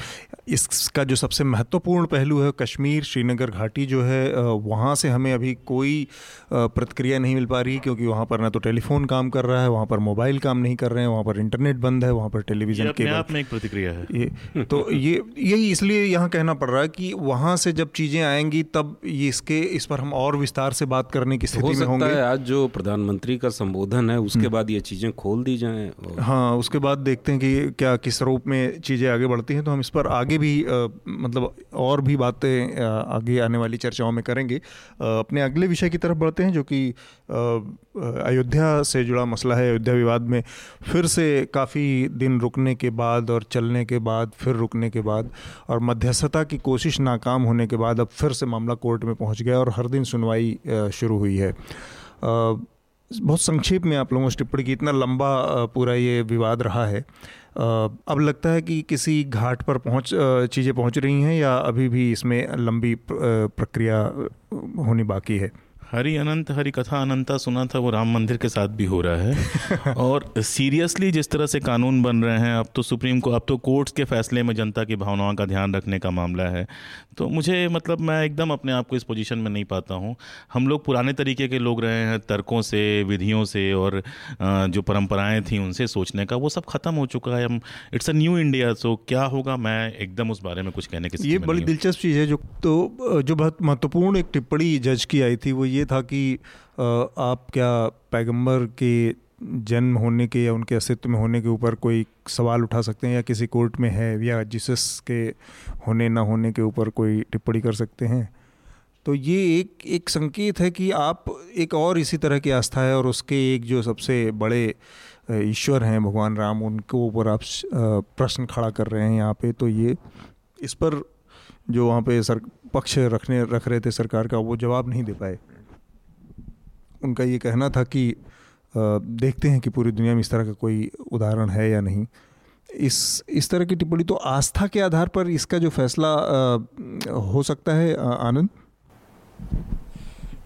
इसका जो सबसे महत्वपूर्ण पहलू है कश्मीर श्रीनगर घाटी जो है वहाँ से हमें अभी कोई प्रतिक्रिया नहीं मिल पा रही क्योंकि वहाँ पर ना तो टेलीफोन काम कर रहा है वहाँ पर मोबाइल काम नहीं कर रहे हैं वहाँ पर इंटरनेट बंद है वहाँ पर टेलीविज़न के आप में एक प्रतिक्रिया है। ये तो ये यही इसलिए यहाँ कहना पड़ रहा है कि वहाँ से जब चीज़ें आएँगी तब ये इसके इस पर हम और विस्तार से बात करने की स्थिति में होंगे। आज जो प्रधानमंत्री का संबोधन है उसके हम्म। बाद ये चीज़ें खोल दी जाएँ और... हाँ उसके बाद देखते हैं कि क्या किस रूप में चीज़ें आगे बढ़ती हैं तो हम इस पर आगे भी आ, मतलब और भी बातें आगे आने वाली चर्चाओं में करेंगे आ, अपने अगले विषय की तरफ़ बढ़ते हैं जो कि अयोध्या से जुड़ा मसला है अयोध्या विवाद में फिर से काफ़ी दिन रुकने के बाद और चलने के बाद फिर रुकने के बाद और मध्यस्थता की कोशिश नाकाम होने के बाद अब फिर से मामला कोर्ट में पहुँच गया और हर दिन सुनवाई शुरू हुई है बहुत संक्षेप में आप लोगों से टिप्पणी की, इतना लंबा पूरा ये विवाद रहा है। अब लगता है कि किसी घाट पर पहुँच चीज़ें पहुँच रही हैं या अभी भी इसमें लंबी प्रक्रिया होनी बाकी है? हरि अनंत हरि कथा अनंता सुना था वो राम मंदिर के साथ भी हो रहा है। और सीरियसली जिस तरह से कानून बन रहे हैं अब तो सुप्रीम को अब तो कोर्ट्स के फैसले में जनता की भावनाओं का ध्यान रखने का मामला है। तो मुझे मतलब मैं एकदम अपने आप को इस पोजीशन में नहीं पाता हूँ। हम लोग पुराने तरीके के लोग रहे हैं तर्कों से विधियों से और जो परंपराएँ थी उनसे सोचने का वो सब खत्म हो चुका है। हम it's a new India so क्या होगा? मैं एकदम उस बारे में कुछ कहने की ये बड़ी दिलचस्प चीज़ है जो तो जो बहुत महत्वपूर्ण एक टिप्पणी जज की आई थी वो ये था कि आप क्या पैगंबर के जन्म होने के या उनके अस्तित्व में होने के ऊपर कोई सवाल उठा सकते हैं या किसी कोर्ट में है या जीसस के होने ना होने के ऊपर कोई टिप्पणी कर सकते हैं? तो ये एक एक संकेत है कि आप एक और इसी तरह की आस्था है और उसके एक जो सबसे बड़े ईश्वर हैं भगवान राम, उनके ऊपर आप प्रश्न खड़ा कर रहे हैं यहाँ पे। तो ये, इस पर जो वहाँ पे सर, पक्ष रखने, रख रहे थे सरकार का, वो जवाब नहीं दे पाए। उनका ये कहना था कि देखते हैं कि पूरी दुनिया में इस तरह का कोई उदाहरण है या नहीं। इस इस तरह की टिप्पणी तो आस्था के आधार पर इसका जो फैसला हो सकता है आनंद?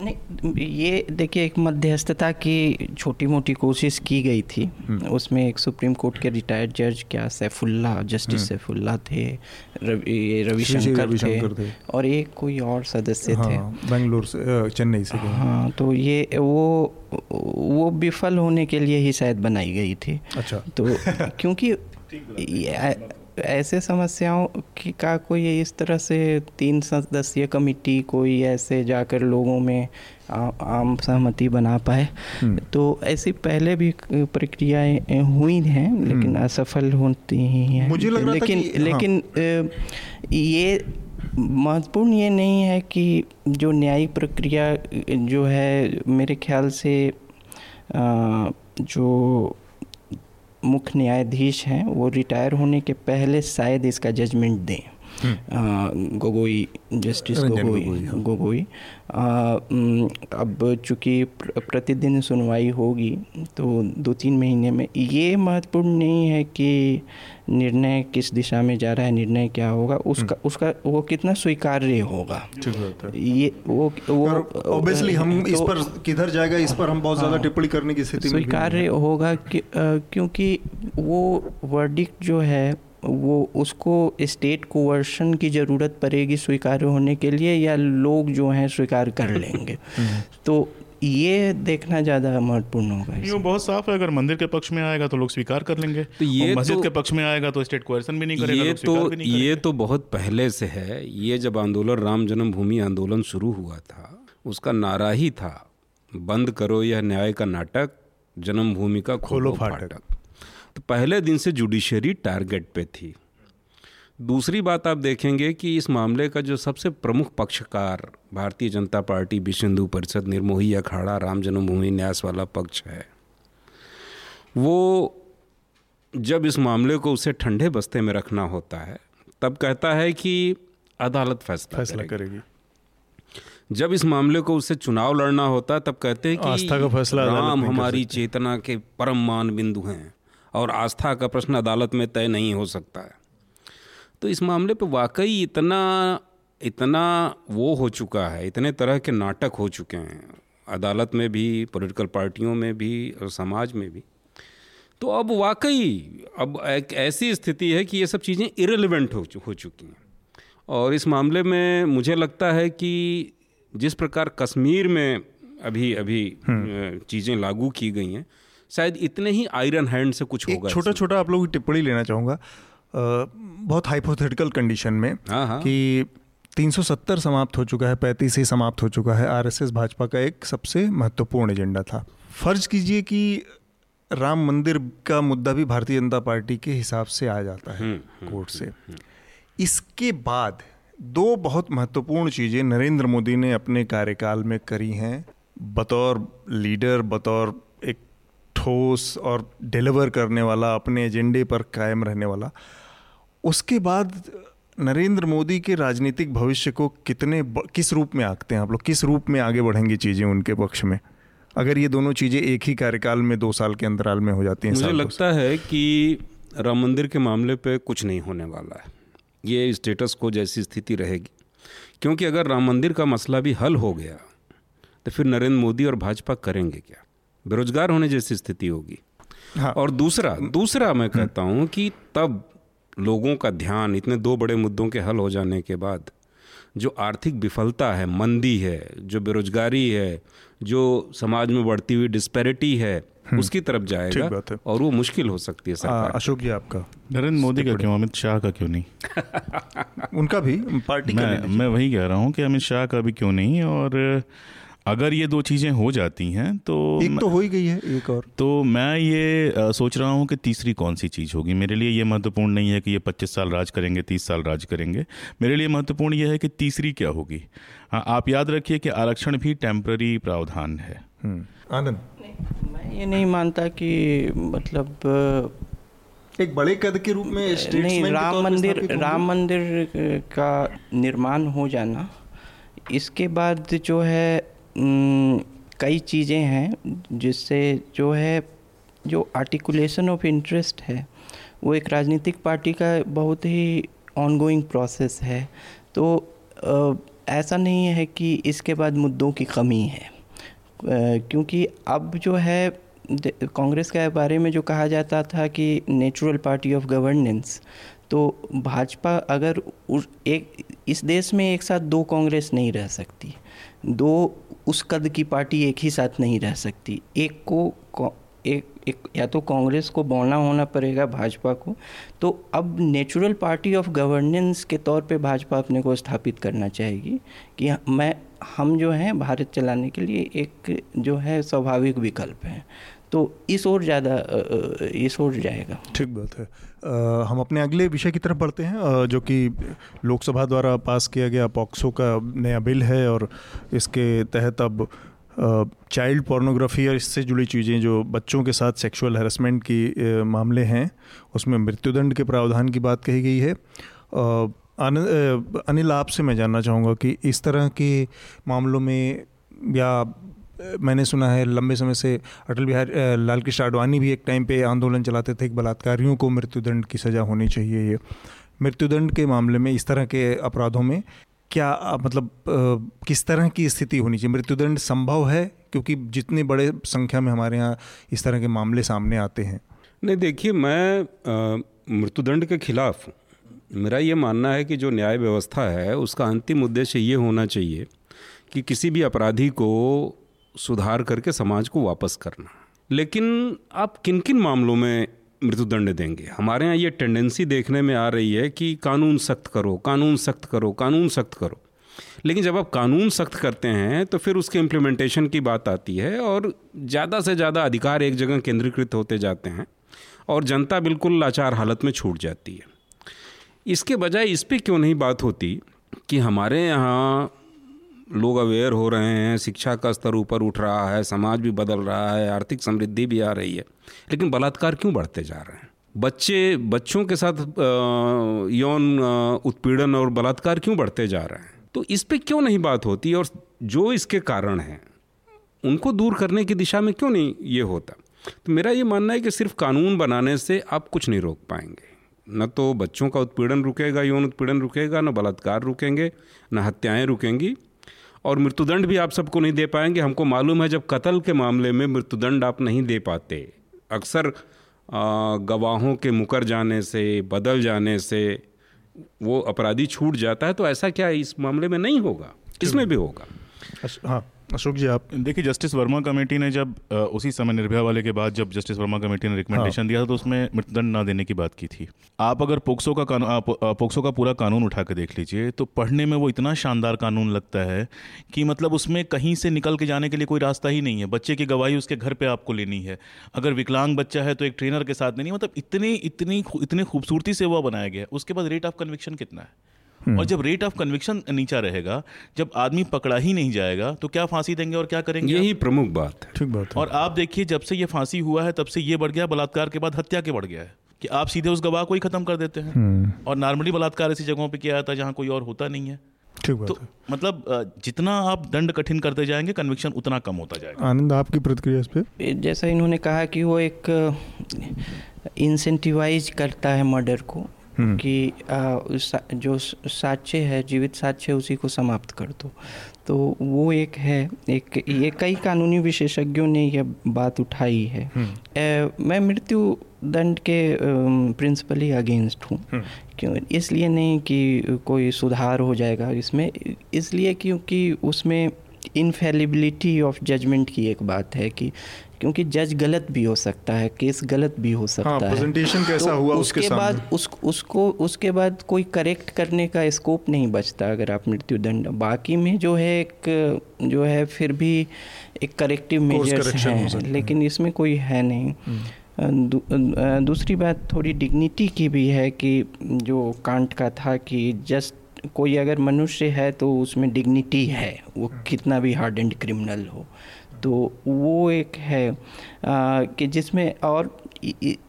नहीं ये देखिए एक मध्यस्थता की छोटी मोटी कोशिश की गई थी। हम्म। उसमें एक सुप्रीम कोर्ट के रिटायर्ड जज क्या सैफुल्ला जस्टिस हम्म। सैफुल्ला थे रवि रविशंकर थे, थे। और एक कोई और सदस्य हाँ, थे बेंगलोर से चेन्नई से हाँ तो ये वो वो विफल होने के लिए ही शायद बनाई गई थी। अच्छा। तो क्योंकि ऐसे समस्याओं की का कोई इस तरह से तीन सदस्यीय कमेटी कोई ऐसे जाकर लोगों में आ, आम सहमति बना पाए हम्म। तो ऐसी पहले भी प्रक्रियाएँ हुई हैं लेकिन हम्म। असफल होती ही हैं मुझे लग रहा लेकिन था कि, लेकिन हाँ। ये महत्वपूर्ण ये नहीं है कि जो न्यायिक प्रक्रिया जो है मेरे ख्याल से जो मुख्य न्यायाधीश हैं वो रिटायर होने के पहले शायद इसका जजमेंट दें। गोगोई जस्टिस गोगोई गोगोई हाँ। अब चूँकि प्रतिदिन सुनवाई होगी तो दो तीन महीने में ये महत्वपूर्ण नहीं है कि निर्णय किस दिशा में जा रहा है निर्णय क्या होगा उसका हम्म। उसका वो कितना स्वीकार्य होगा ये वो वो ऑब्वियसली हम तो, इस पर किधर जाएगा इस पर हम बहुत ज़्यादा हाँ। टिप्पणी करने की स्थिति में स्वीकार्य होगा कि, क्योंकि वो वर्डिक जो है वो उसको स्टेट कोवर्शन की ज़रूरत पड़ेगी स्वीकार होने के लिए या लोग जो हैं स्वीकार कर लेंगे? हम्म। तो ये देखना ज़्यादा महत्वपूर्ण होगा ये बहुत साफ़ है अगर मंदिर के पक्ष में आएगा तो लोग स्वीकार कर लेंगे। तो ये मस्जिद तो, के पक्ष में आएगा तो स्टेट कोवर्सन भी नहीं करेगा ये तो नहीं ये तो बहुत पहले से है। ये जब आंदोलन राम जन्मभूमि आंदोलन शुरू हुआ था उसका नारा ही था बंद करो यह न्याय का नाटक जन्मभूमि का खोलो फाटक। तो पहले दिन से जुडिशरी टारगेट पे थी। दूसरी बात आप देखेंगे कि इस मामले का जो सबसे प्रमुख पक्षकार भारतीय जनता पार्टी विश्व हिंदू परिषद निर्मोही अखाड़ा राम जन्मभूमि न्यास वाला पक्ष है वो जब इस मामले को उसे ठंडे बस्ते में रखना होता है तब कहता है कि अदालत फैसला फैसला करेगी। जब इस मामले को उसे चुनाव लड़ना होता तब कहते हैं कि आस्था का फैसला राम हमारी चेतना के परम मान बिंदु हैं। और आस्था का प्रश्न अदालत में तय नहीं हो सकता है। तो इस मामले पर वाकई इतना इतना वो हो चुका है इतने तरह के नाटक हो चुके हैं अदालत में भी पॉलिटिकल पार्टियों में भी और समाज में भी। तो अब वाकई अब एक ऐसी स्थिति है कि ये सब चीज़ें इरेलीवेंट हो हो चुकी हैं। और इस मामले में मुझे लगता है कि जिस प्रकार कश्मीर में अभी अभी हम्म। चीज़ें लागू की गई हैं शायद इतने ही आयरन हैंड से कुछ होगा छोटा छोटा आप लोग टिप्पणी लेना चाहूँगा। बहुत हाइपोथेटिकल कंडीशन में हाँ, हाँ। कि 370 समाप्त हो चुका है पैंतीस ही समाप्त हो चुका है आरएसएस भाजपा का एक सबसे महत्वपूर्ण एजेंडा था। फ़र्ज़ कीजिए कि राम मंदिर का मुद्दा भी भारतीय जनता पार्टी के हिसाब से आ जाता है हम्म, हम्म, कोर्ट से। हम्म, इसके बाद दो बहुत महत्वपूर्ण चीज़ें नरेंद्र मोदी ने अपने कार्यकाल में करी हैं। बतौर लीडर बतौर ठोस और डिलीवर करने वाला अपने एजेंडे पर कायम रहने वाला। उसके बाद नरेंद्र मोदी के राजनीतिक भविष्य को कितने किस रूप में आंकते हैं आप लोग? किस रूप में आगे बढ़ेंगी चीज़ें उनके पक्ष में? अगर ये दोनों चीज़ें एक ही कार्यकाल में दो साल के अंतराल में हो जाती हैं मुझे लगता है कि राम मंदिर के मामले पे कुछ नहीं होने वाला है। ये स्टेटस को जैसी स्थिति रहेगी। क्योंकि अगर राम मंदिर का मसला भी हल हो गया तो फिर नरेंद्र मोदी और भाजपा करेंगे क्या? बेरोजगार होने जैसी स्थिति होगी। हाँ। और दूसरा दूसरा मैं हम्म। कहता हूँ कि तब लोगों का ध्यान इतने दो बड़े मुद्दों के हल हो जाने के बाद जो आर्थिक विफलता है मंदी है जो बेरोजगारी है जो समाज में बढ़ती हुई डिस्पैरिटी है हम्म। उसकी तरफ़ जाएगा और वो मुश्किल हो सकती है सरकार अशोक जी आपका। नरेंद्र मोदी का क्यों अमित शाह का क्यों नहीं? उनका भी पार्टी मैं मैं वही कह रहा हूँ कि अमित शाह का भी क्यों नहीं और अगर ये दो चीज़ें हो जाती हैं तो एक तो हो ही गई है एक और। तो मैं ये आ, सोच रहा हूँ कि तीसरी कौन सी चीज़ होगी। मेरे लिए ये महत्वपूर्ण नहीं है कि ये पच्चीस साल राज करेंगे तीस साल राज करेंगे। मेरे लिए महत्वपूर्ण यह है कि तीसरी क्या होगी। हाँ आप याद रखिए कि आरक्षण भी टेम्प्ररी प्रावधान है। हम्म। आनंद? मैं ये नहीं मानता कि मतलब एक बड़े कद के रूप में नहीं राम मंदिर राम मंदिर का निर्माण हो जाना। इसके बाद जो है कई चीज़ें हैं जिससे जो है, जो आर्टिकुलेशन ऑफ़ इंटरेस्ट है, वो एक राजनीतिक पार्टी का बहुत ही ऑनगोइंग प्रोसेस है। तो ऐसा नहीं है कि इसके बाद मुद्दों की कमी है। क्योंकि अब जो है कांग्रेस के बारे में जो कहा जाता था कि नेचुरल पार्टी ऑफ़ गवर्नेंस तो भाजपा अगर एक, इस देश में एक साथ दो कांग्रेस नहीं रह सकती। दो उस कद की पार्टी एक ही साथ नहीं रह सकती। एक को एक एक, या तो कांग्रेस को बौना होना पड़ेगा भाजपा को तो अब नेचुरल पार्टी ऑफ़ गवर्नेंस के तौर पे भाजपा अपने को स्थापित करना चाहेगी कि मैं, हम जो हैं, भारत चलाने के लिए एक जो है, स्वाभाविक विकल्प हैं। तो इस ओर ज़्यादा इस ओर जाएगा। ठीक बात है। आ, हम अपने अगले विषय की तरफ़ बढ़ते हैं जो कि लोकसभा द्वारा पास किया गया पॉक्सो का नया बिल है और इसके तहत अब चाइल्ड पोर्नोग्राफी और इससे जुड़ी चीज़ें जो बच्चों के साथ सेक्सुअल हरासमेंट की मामले हैं उसमें मृत्युदंड के प्रावधान की बात कही गई है। अनिल आपसे मैं जानना चाहूँगा कि इस तरह के मामलों में या मैंने सुना है लंबे समय से अटल बिहारी लाल कृष्ण आडवाणी भी एक टाइम पे आंदोलन चलाते थे कि बलात्कारियों को मृत्युदंड की सज़ा होनी चाहिए ये। मृत्युदंड के मामले में इस तरह के अपराधों में क्या मतलब किस तरह की स्थिति होनी चाहिए? मृत्युदंड संभव है? क्योंकि जितने बड़े संख्या में हमारे यहाँ इस तरह के मामले सामने आते हैं। नहीं, देखिए, मैं मृत्युदंड के खिलाफ मेरा ये मानना है कि जो न्याय व्यवस्था है, उसका अंतिम उद्देश्य ये होना चाहिए कि किसी भी अपराधी को सुधार करके समाज को वापस करना। लेकिन आप किन किन मामलों में मृत्युदंड देंगे? हमारे यहाँ ये टेंडेंसी देखने में आ रही है कि कानून सख्त करो, कानून सख्त करो, कानून सख्त करो। लेकिन जब आप कानून सख्त करते हैं तो फिर उसके इम्प्लीमेंटेशन की बात आती है और ज़्यादा से ज़्यादा अधिकार एक जगह केंद्रीकृत होते जाते हैं और जनता बिल्कुल लाचार हालत में छूट जाती है। इसके बजाय इस पर क्यों नहीं बात होती कि हमारे यहाँ लोग अवेयर हो रहे हैं, शिक्षा का स्तर ऊपर उठ रहा है, समाज भी बदल रहा है, आर्थिक समृद्धि भी आ रही है। लेकिन बलात्कार क्यों बढ़ते जा रहे हैं? बच्चे, बच्चों के साथ यौन उत्पीड़न और बलात्कार क्यों बढ़ते जा रहे हैं? तो इस पर क्यों नहीं बात होती? और जो इसके कारण हैं, उनको दूर करने की दिशा में क्यों नहीं ये होता? तो मेरा ये मानना है कि सिर्फ़ कानून बनाने से आप कुछ नहीं रोक पाएँगे। न तो बच्चों का उत्पीड़न रुकेगा, यौन उत्पीड़न रुकेगा, न बलात्कार रुकेंगे, न हत्याएँ रुकेंगी। और मृत्युदंड भी आप सबको नहीं दे पाएँगे। हमको मालूम है जब कत्ल के मामले में मृत्युदंड आप नहीं दे पाते। अक्सर गवाहों के मुकर जाने से बदल जाने से वो अपराधी छूट जाता है तो ऐसा क्या इस मामले में नहीं होगा? इसमें भी होगा। हाँ। अशोक जी आप देखिए जस्टिस वर्मा कमेटी ने जब उसी समय निर्भया वाले के बाद जब जस्टिस वर्मा कमेटी ने रिकमेंडेशन हाँ। दिया था तो उसमें मृत्युदंड ना देने की बात की थी। आप अगर पोक्सो का कानून पोक्सो का पूरा कानून उठा के देख लीजिए तो पढ़ने में वो इतना शानदार कानून लगता है कि मतलब उसमें कहीं से निकल के जाने के लिए कोई रास्ता ही नहीं है। बच्चे की गवाही उसके घर पर आपको लेनी है। अगर विकलांग बच्चा है तो एक ट्रेनर के साथ नहीं मतलब इतनी इतनी इतनी खूबसूरती से वह बनाया गया उसके बाद रेट ऑफ़ कन्विक्शन कितना है? और जब रेट ऑफ़ कन्विक्शन नीचा रहेगा जब आदमी पकड़ा ही नहीं जाएगा तो क्या फांसी देंगे और क्या करेंगे यही प्रमुख बात है। ठीक बात है। और आप देखिए जब से ये फांसी हुआ है तब से ये बढ़ गया बलात्कार के बाद हत्या के बढ़ गया है कि आप सीधे उस गवाह को ही खत्म कर देते हैं। हम्म। और नॉर्मली बलात्कार ऐसी जगहों पर किया जाता है जहाँ कोई और होता नहीं है। तो मतलब जितना आप दंड कठिन करते जाएँगे कन्विक्शन उतना कम होता जाएगा। आनंद आपकी प्रतिक्रिया इस पर जैसा इन्होंने कहा कि वो एक इंसेंटिवाइज करता है मर्डर को हम्म। कि आ, जो साक्ष्य है जीवित साक्ष्य उसी को समाप्त कर दो। तो वो एक है एक ये कई कानूनी विशेषज्ञों ने यह बात उठाई है। ए, हम्म। मैं मृत्यु दंड के प्रिंसिपली अगेंस्ट हूँ हम्म। क्यों? इसलिए नहीं कि कोई सुधार हो जाएगा इसमें इसलिए क्योंकि उसमें इनफेलिबिलिटी ऑफ़ जजमेंट की एक बात है कि क्योंकि जज गलत भी हो सकता है केस गलत भी हो सकता हाँ, है। कैसा तो हुआ उसके, उसके बाद उस उसको उसके बाद कोई करेक्ट करने का स्कोप नहीं बचता अगर आप मृत्यु दंड बाकी में जो है एक जो है फिर भी एक करेक्टिव मेजर्स हैं लेकिन इसमें कोई है नहीं। हम्म। दू, दूसरी बात थोड़ी डिग्निटी की भी है कि जो कांट का था कि जस्ट कोई अगर मनुष्य है तो उसमें डिग्निटी है वो हम्म। कितना भी हार्ड एंड क्रिमिनल हो। तो वो एक है आ, कि जिसमें और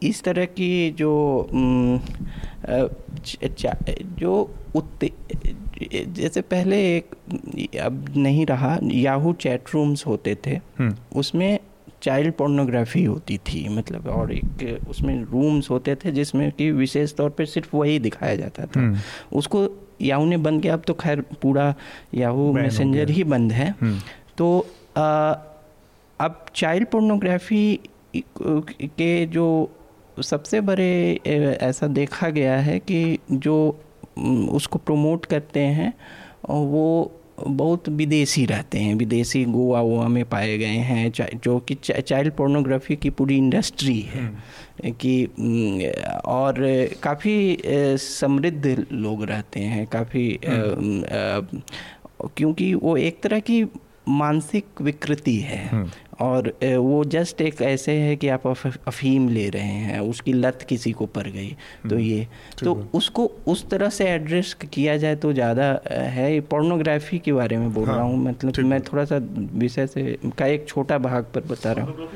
इस तरह की जो जो उत्ते जैसे पहले एक अब नहीं रहा याहू चैट रूम्स होते थे हम्म। उसमें चाइल्ड पोर्नोग्राफी होती थी मतलब और एक उसमें रूम्स होते थे जिसमें कि विशेष तौर पे सिर्फ़ वही दिखाया जाता था हम्म। उसको याहू ने बंद किया अब तो खैर पूरा याहू मैसेंजर ही बंद है हम्म। तो आ, अब चाइल्ड पोर्नोग्राफी के जो सबसे बड़े ऐसा देखा गया है कि जो उसको प्रमोट करते हैं वो बहुत विदेशी रहते हैं विदेशी गोवा वोवा में पाए गए हैं जो कि चाइल्ड पोर्नोग्राफी की पूरी इंडस्ट्री है हम्म। कि और काफ़ी समृद्ध लोग रहते हैं काफ़ी हम्म। क्योंकि वो एक तरह की मानसिक विकृति है हम्म। और वो जस्ट एक ऐसे है कि आप अफीम ले रहे हैं उसकी लत किसी को पड़ गई। तो हम्म, ये तो उसको उस तरह से एड्रेस किया जाए तो ज़्यादा है। पोर्नोग्राफी के बारे में बोल हाँ, रहा हूँ मतलब मैं थोड़ा सा विषय से का एक छोटा भाग पर बता रहा हूँ।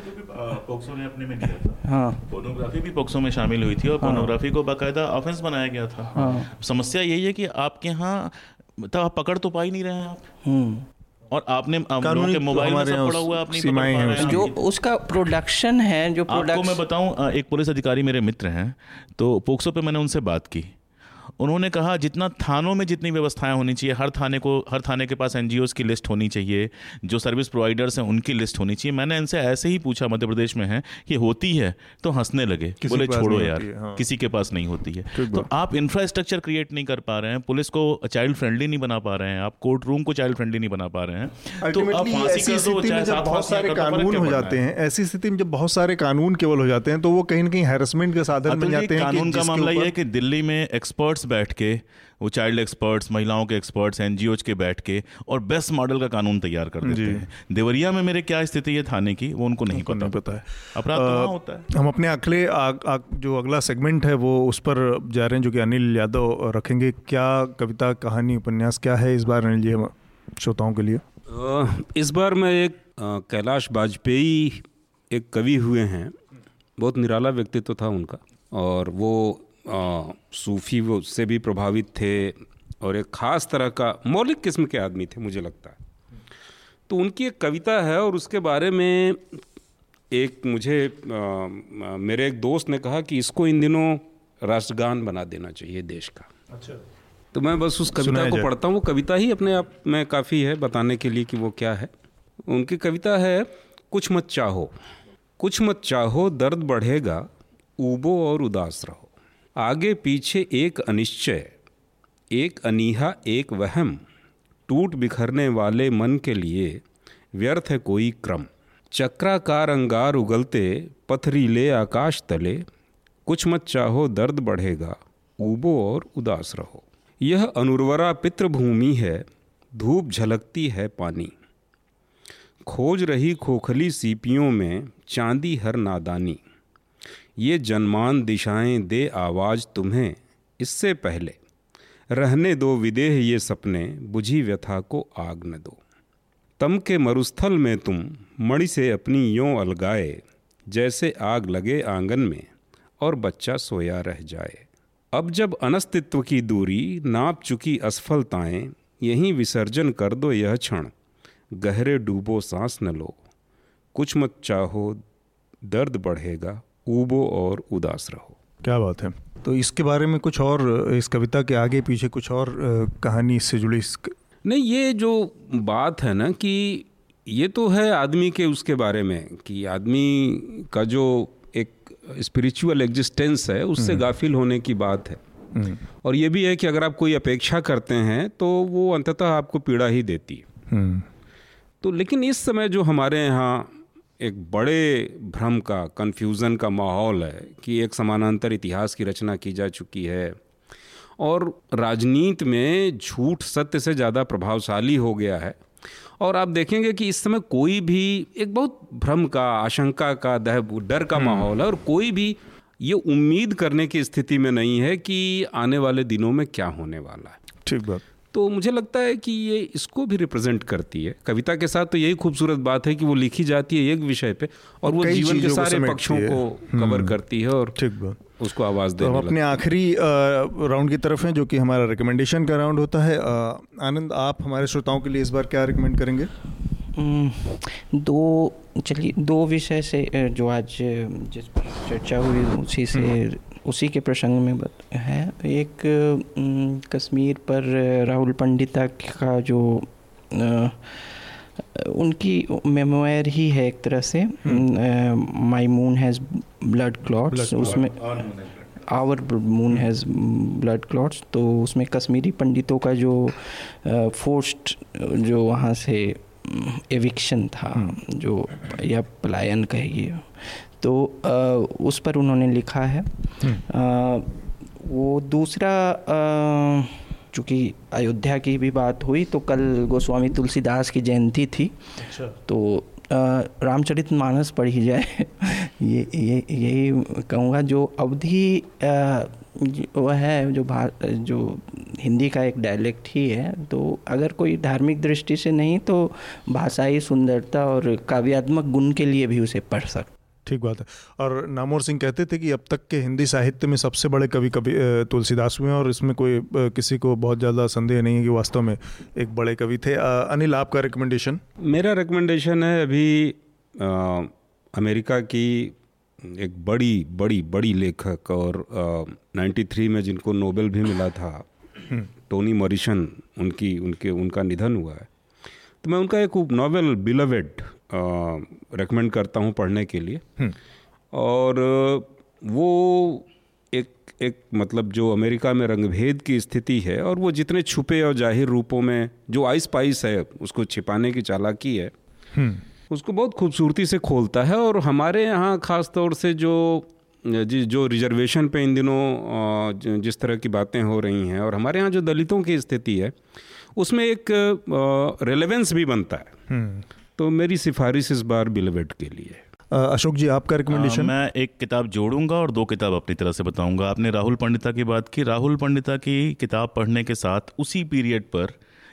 पोक्सो ने अपने में था। हाँ। पोर्नोग्राफी भी पोक्सो में शामिल हुई थी और हाँ। पोर्नोग्राफी को बाकायदा ऑफेंस बनाया गया था। हाँ। समस्या यही है कि आपके यहाँ मतलब आप पकड़ तो पा ही नहीं रहे हैं आप। हम्म। और आपने के मोबाइल में सब पड़ा हुआ आप नहीं हैं जो उसका प्रोडक्शन है जो आपको मैं बताऊँ एक पुलिस अधिकारी मेरे मित्र हैं तो पोक्सो पे मैंने उनसे बात की। उन्होंने कहा जितना थानों में जितनी व्यवस्थाएँ होनी चाहिए हर थाने को हर थाने के पास एन की लिस्ट होनी चाहिए जो सर्विस प्रोवाइडर्स हैं उनकी लिस्ट होनी चाहिए। मैंने इनसे ऐसे ही पूछा मध्य प्रदेश में है कि होती है तो हंसने लगे। बोले छोड़ो यार हाँ। किसी के पास नहीं होती है। तो आप इंफ्रास्ट्रक्चर क्रिएट नहीं कर पा रहे हैं पुलिस को चाइल्ड फ्रेंडली नहीं बना पा रहे हैं आप कोर्ट रूम को चाइल्ड फ्रेंडली नहीं बना पा रहे हैं तो आप फांसी कर दो चाहे बहुत सारे कानून हो जाते हैं? ऐसी स्थिति में जब बहुत सारे कानून केवल हो जाते हैं तो वो कहीं ना कहीं हैरेसमेंट का साधन बन जाते हैं कानून का मामला ये है कि दिल्ली में एक्सपर्ट्स बैठ के वो चाइल्ड एक्सपर्ट्स महिलाओं के एक्सपर्ट्स एन के बैठ के और बेस्ट मॉडल का कानून तैयार कर देते हैं। देवरिया में मेरे क्या स्थिति है थाने की वो उनको नहीं पता नहीं पता। है। अपराध तो होता है। हम अपने अगले जो अगला सेगमेंट है वो उस पर जा रहे हैं जो कि अनिल यादव रखेंगे। क्या कविता कहानी उपन्यास क्या है इस बार अनिल जी हम श्रोताओं के लिए? इस बार मैं एक कैलाश वाजपेयी एक कवि हुए हैं। बहुत निराला व्यक्तित्व था उनका और वो सूफ़ी वो उससे भी प्रभावित थे और एक ख़ास तरह का मौलिक किस्म के आदमी थे मुझे लगता है। तो उनकी एक कविता है और उसके बारे में एक मुझे आ, मेरे एक दोस्त ने कहा कि इसको इन दिनों राष्ट्रगान बना देना चाहिए देश का। अच्छा। तो मैं बस उस कविता को पढ़ता हूँ। वो कविता ही अपने आप में काफ़ी है बताने के लिए कि वो क्या है। उनकी कविता है कुछ मत चाहो कुछ मत चाहो दर्द बढ़ेगा ऊबो और उदास रहो। आगे पीछे एक अनिश्चय, एक अनीहा, एक वहम, टूट बिखरने वाले मन के लिए व्यर्थ है कोई क्रम। चक्राकार अंगार उगलते पथरीले आकाश तले, कुछ मत चाहो दर्द बढ़ेगा, ऊबो और उदास रहो। यह अनुर्वरा पितृभूमि है, धूप झलकती है पानी। खोज रही खोखली सीपियों में चांदी हर नादानी। ये जनमान दिशाएँ दे आवाज़ तुम्हें इससे पहले। रहने दो विदेह ये सपने, बुझी व्यथा को आग न दो। तम के मरुस्थल में तुम मणि से अपनी यों अलगाए, जैसे आग लगे आँगन में और बच्चा सोया रह जाए। अब जब अनस्तित्व की दूरी नाप चुकी असफलताएँ, यहीं विसर्जन कर दो यह क्षण। गहरे डूबो सांस न लो। कुछ मत चाहो, दर्द बढ़ेगा ऊबो और उदास रहो क्या बात है तो इसके बारे में कुछ और इस कविता के आगे पीछे कुछ और कहानी इससे जुड़ी इस... नहीं ये जो बात है ना कि ये तो है आदमी के उसके बारे में कि आदमी का जो एक स्पिरिचुअल एग्जिस्टेंस है उससे हम्म। गाफिल होने की बात है हम्म। और ये भी है कि अगर आप कोई अपेक्षा करते हैं तो वो अंततः आपको पीड़ा ही देती है हम्म। तो लेकिन इस समय जो हमारे यहाँ एक बड़े भ्रम का कन्फ्यूज़न का माहौल है कि एक समानांतर इतिहास की रचना की जा चुकी है। और राजनीति में झूठ सत्य से ज़्यादा प्रभावशाली हो गया है। और आप देखेंगे कि इस समय कोई भी एक बहुत भ्रम का आशंका का दह डर का हम्म। माहौल है और कोई भी ये उम्मीद करने की स्थिति में नहीं है कि आने वाले दिनों में क्या होने वाला है। ठीक बात। तो मुझे लगता है कि ये इसको भी रिप्रेजेंट करती है। कविता के साथ तो यही खूबसूरत बात है कि वो लिखी जाती है एक विषय पे और वो जीवन के सारे पक्षों को कवर हम्म। करती है और ठीक उसको आवाज़ दे तो अपने आखिरी राउंड की तरफ़ हैं जो कि हमारा रिकमेंडेशन का राउंड होता है। आनंद आप हमारे श्रोताओं के लिए इस बार क्या रिकमेंड करेंगे? हम्म, दो चलिए दो विषय से जो आज जिस पर चर्चा हुई उसी से हम्म। उसी के प्रसंग में है। एक कश्मीर पर राहुल पंडिता का जो उनकी मेमोयर ही है एक तरह से। My moon has blood clots उसमें our moon has blood clots तो उसमें कश्मीरी पंडितों का जो फोर्स्ट जो वहाँ से एविक्शन था हम्म। जो या पलायन कहिए तो उस पर उन्होंने लिखा है हम्म। वो दूसरा चूँकि अयोध्या की भी बात हुई तो कल गोस्वामी तुलसीदास की जयंती थी अच्छा। तो रामचरित मानस पढ़ी जाए ये ये यही कहूँगा जो अवधि वह है जो भा जो हिंदी का एक डायलेक्ट ही है तो अगर कोई धार्मिक दृष्टि से नहीं तो भाषाई सुंदरता और काव्यात्मक गुण के लिए भी उसे पढ़ सकते ठीक बात है। और नामोर सिंह कहते थे कि अब तक के हिंदी साहित्य में सबसे बड़े कवि कवि तुलसीदास हुए हैं और इसमें कोई किसी को बहुत ज़्यादा संदेह नहीं है कि वास्तव में एक बड़े कवि थे। अनिल आपका रिकमेंडेशन मेरा रिकमेंडेशन है अभी आ, अमेरिका की एक बड़ी बड़ी बड़ी लेखक और नाइन्टी थ्री में जिनको नोबेल भी मिला था हम्म। टोनी मॉरिशन उनकी उनके उनका निधन हुआ है। तो मैं उनका एक नॉवेल बिलवेड रेकमेंड करता हूँ पढ़ने के लिए हम्म। और वो एक एक मतलब जो अमेरिका में रंगभेद की स्थिति है और वो जितने छुपे और ज़ाहिर रूपों में जो आइस पाइस है उसको छिपाने की चालाकी है हम्म। उसको बहुत खूबसूरती से खोलता है और हमारे यहाँ ख़ास तौर से जो जी जो रिजर्वेशन पे इन दिनों जिस तरह की बातें हो रही हैं और हमारे यहाँ जो दलितों की स्थिति है उसमें एक रेलेवेंस भी बनता है हम्म। तो मेरी सिफारिश इस बार बिलवेट के लिए। अशोक जी आपका रिकमेंडेशन मैं एक किताब जोड़ूँगा और दो किताब अपनी तरह से बताऊँगा। आपने राहुल पंडिता की बात की। राहुल पंडिता की किताब पढ़ने के साथ उसी पीरियड पर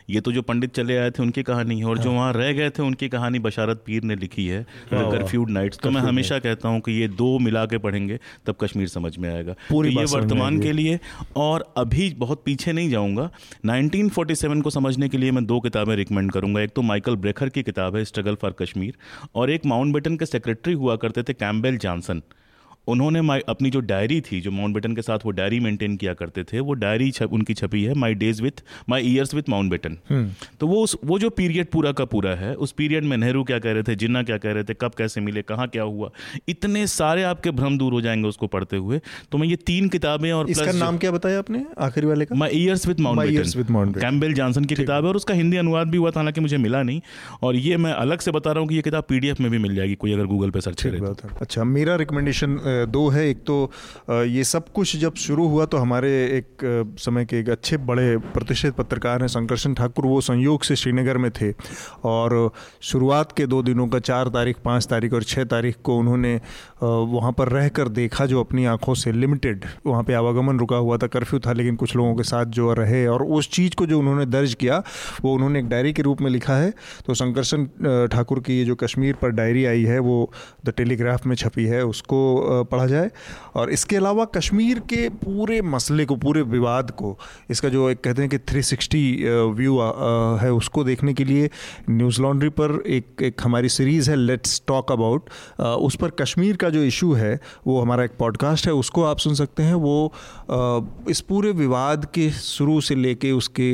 ये तो जो पंडित चले आए थे उनकी कहानी है। और हाँ। जो वहाँ रह गए थे उनकी कहानी बशारत पीर ने लिखी है कर्फ्यूड नाइट्स तो मैं हमेशा कहता हूँ कि ये दो मिला के पढ़ेंगे तब कश्मीर समझ में आएगा। पूरी तो ये वर्तमान के लिए और अभी बहुत पीछे नहीं जाऊँगा। 1947 को समझने के लिए मैं दो किताबें रिकमेंड करूँगा। एक तो माइकल ब्रेखर की किताब है स्ट्रगल फॉर कश्मीर और एक माउंट बेटन के सेक्रेटरी हुआ करते थे कैम्बेल जॉनसन उन्होंने माई अपनी जो डायरी थी जो माउंट बेटन के साथ वो डायरी मेंटेन किया करते थे वो डायरी छप, उनकी छपी है my days with my years with Mountbatten तो वो उस वो जो पीरियड पूरा का पूरा है उस पीरियड में नेहरू क्या कह रहे थे जिन्ना क्या कह रहे थे कब कैसे मिले कहाँ क्या हुआ इतने सारे आपके भ्रम दूर हो जाएँगे उसको पढ़ते हुए। तो मैं ये तीन किताबें और इसका नाम क्या बताया आपने आखिरी वाले का? My years with Mountbatten Campbell Johnson की किताब है और उसका हिंदी अनुवाद भी हुआ था हालाँकि मुझे मिला नहीं। और ये मैं अलग से बता रहा हूँ कि ये किताब पीडीएफ में भी मिल जाएगी कोई अगर गूगल पे सर्च करे तो। अच्छा मेरा रिकमेंडेशन दो है। एक तो ये सब कुछ जब शुरू हुआ तो हमारे एक समय के एक अच्छे बड़े प्रतिष्ठित पत्रकार हैं शंकरशन ठाकुर। वो संयोग से श्रीनगर में थे और शुरुआत के दो दिनों का, चार तारीख, पाँच तारीख और छः तारीख को उन्होंने वहाँ पर रह कर देखा जो अपनी आँखों से लिमिटेड वहाँ पर आवागमन रुका हुआ था। कर्फ्यू था लेकिन कुछ लोगों के साथ जो रहे और उस चीज़ को जो उन्होंने दर्ज किया, वो उन्होंने एक डायरी के रूप में लिखा है। तो शंकरशन ठाकुर की ये जो कश्मीर पर डायरी आई है, वो द टेलीग्राफ में छपी है। उसको पढ़ा जाए। और इसके अलावा कश्मीर के पूरे मसले को, पूरे विवाद को, इसका जो एक कहते हैं कि 360 व्यू है, उसको देखने के लिए न्यूज़ लॉन्ड्री पर एक एक हमारी सीरीज़ है लेट्स टॉक अबाउट उस पर कश्मीर का जो इशू है, वो हमारा एक पॉडकास्ट है, उसको आप सुन सकते हैं। वो इस पूरे विवाद के शुरू से लेके उसके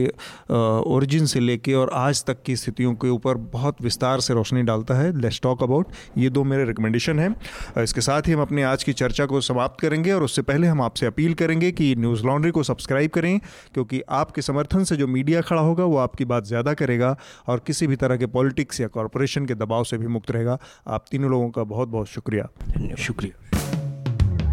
ओरिजिन से लेके और आज तक की स्थितियों के ऊपर बहुत विस्तार से रोशनी डालता है। लेट्स टॉक अबाउट ये दो मेरे रिकमेंडेशन हैं। इसके साथ ही हम अपने आज की चर्चा को समाप्त करेंगे और उससे पहले हम आपसे अपील करेंगे कि न्यूज़ लॉन्ड्री को सब्सक्राइब करें क्योंकि आपके समर्थन से जो मीडिया खड़ा होगा वो आपकी बात ज़्यादा करेगा और किसी भी तरह के पॉलिटिक्स या कॉरपोरेशन के दबाव से भी मुक्त रहेगा। आप तीनों लोगों का बहुत बहुत शुक्रिया शुक्रिया।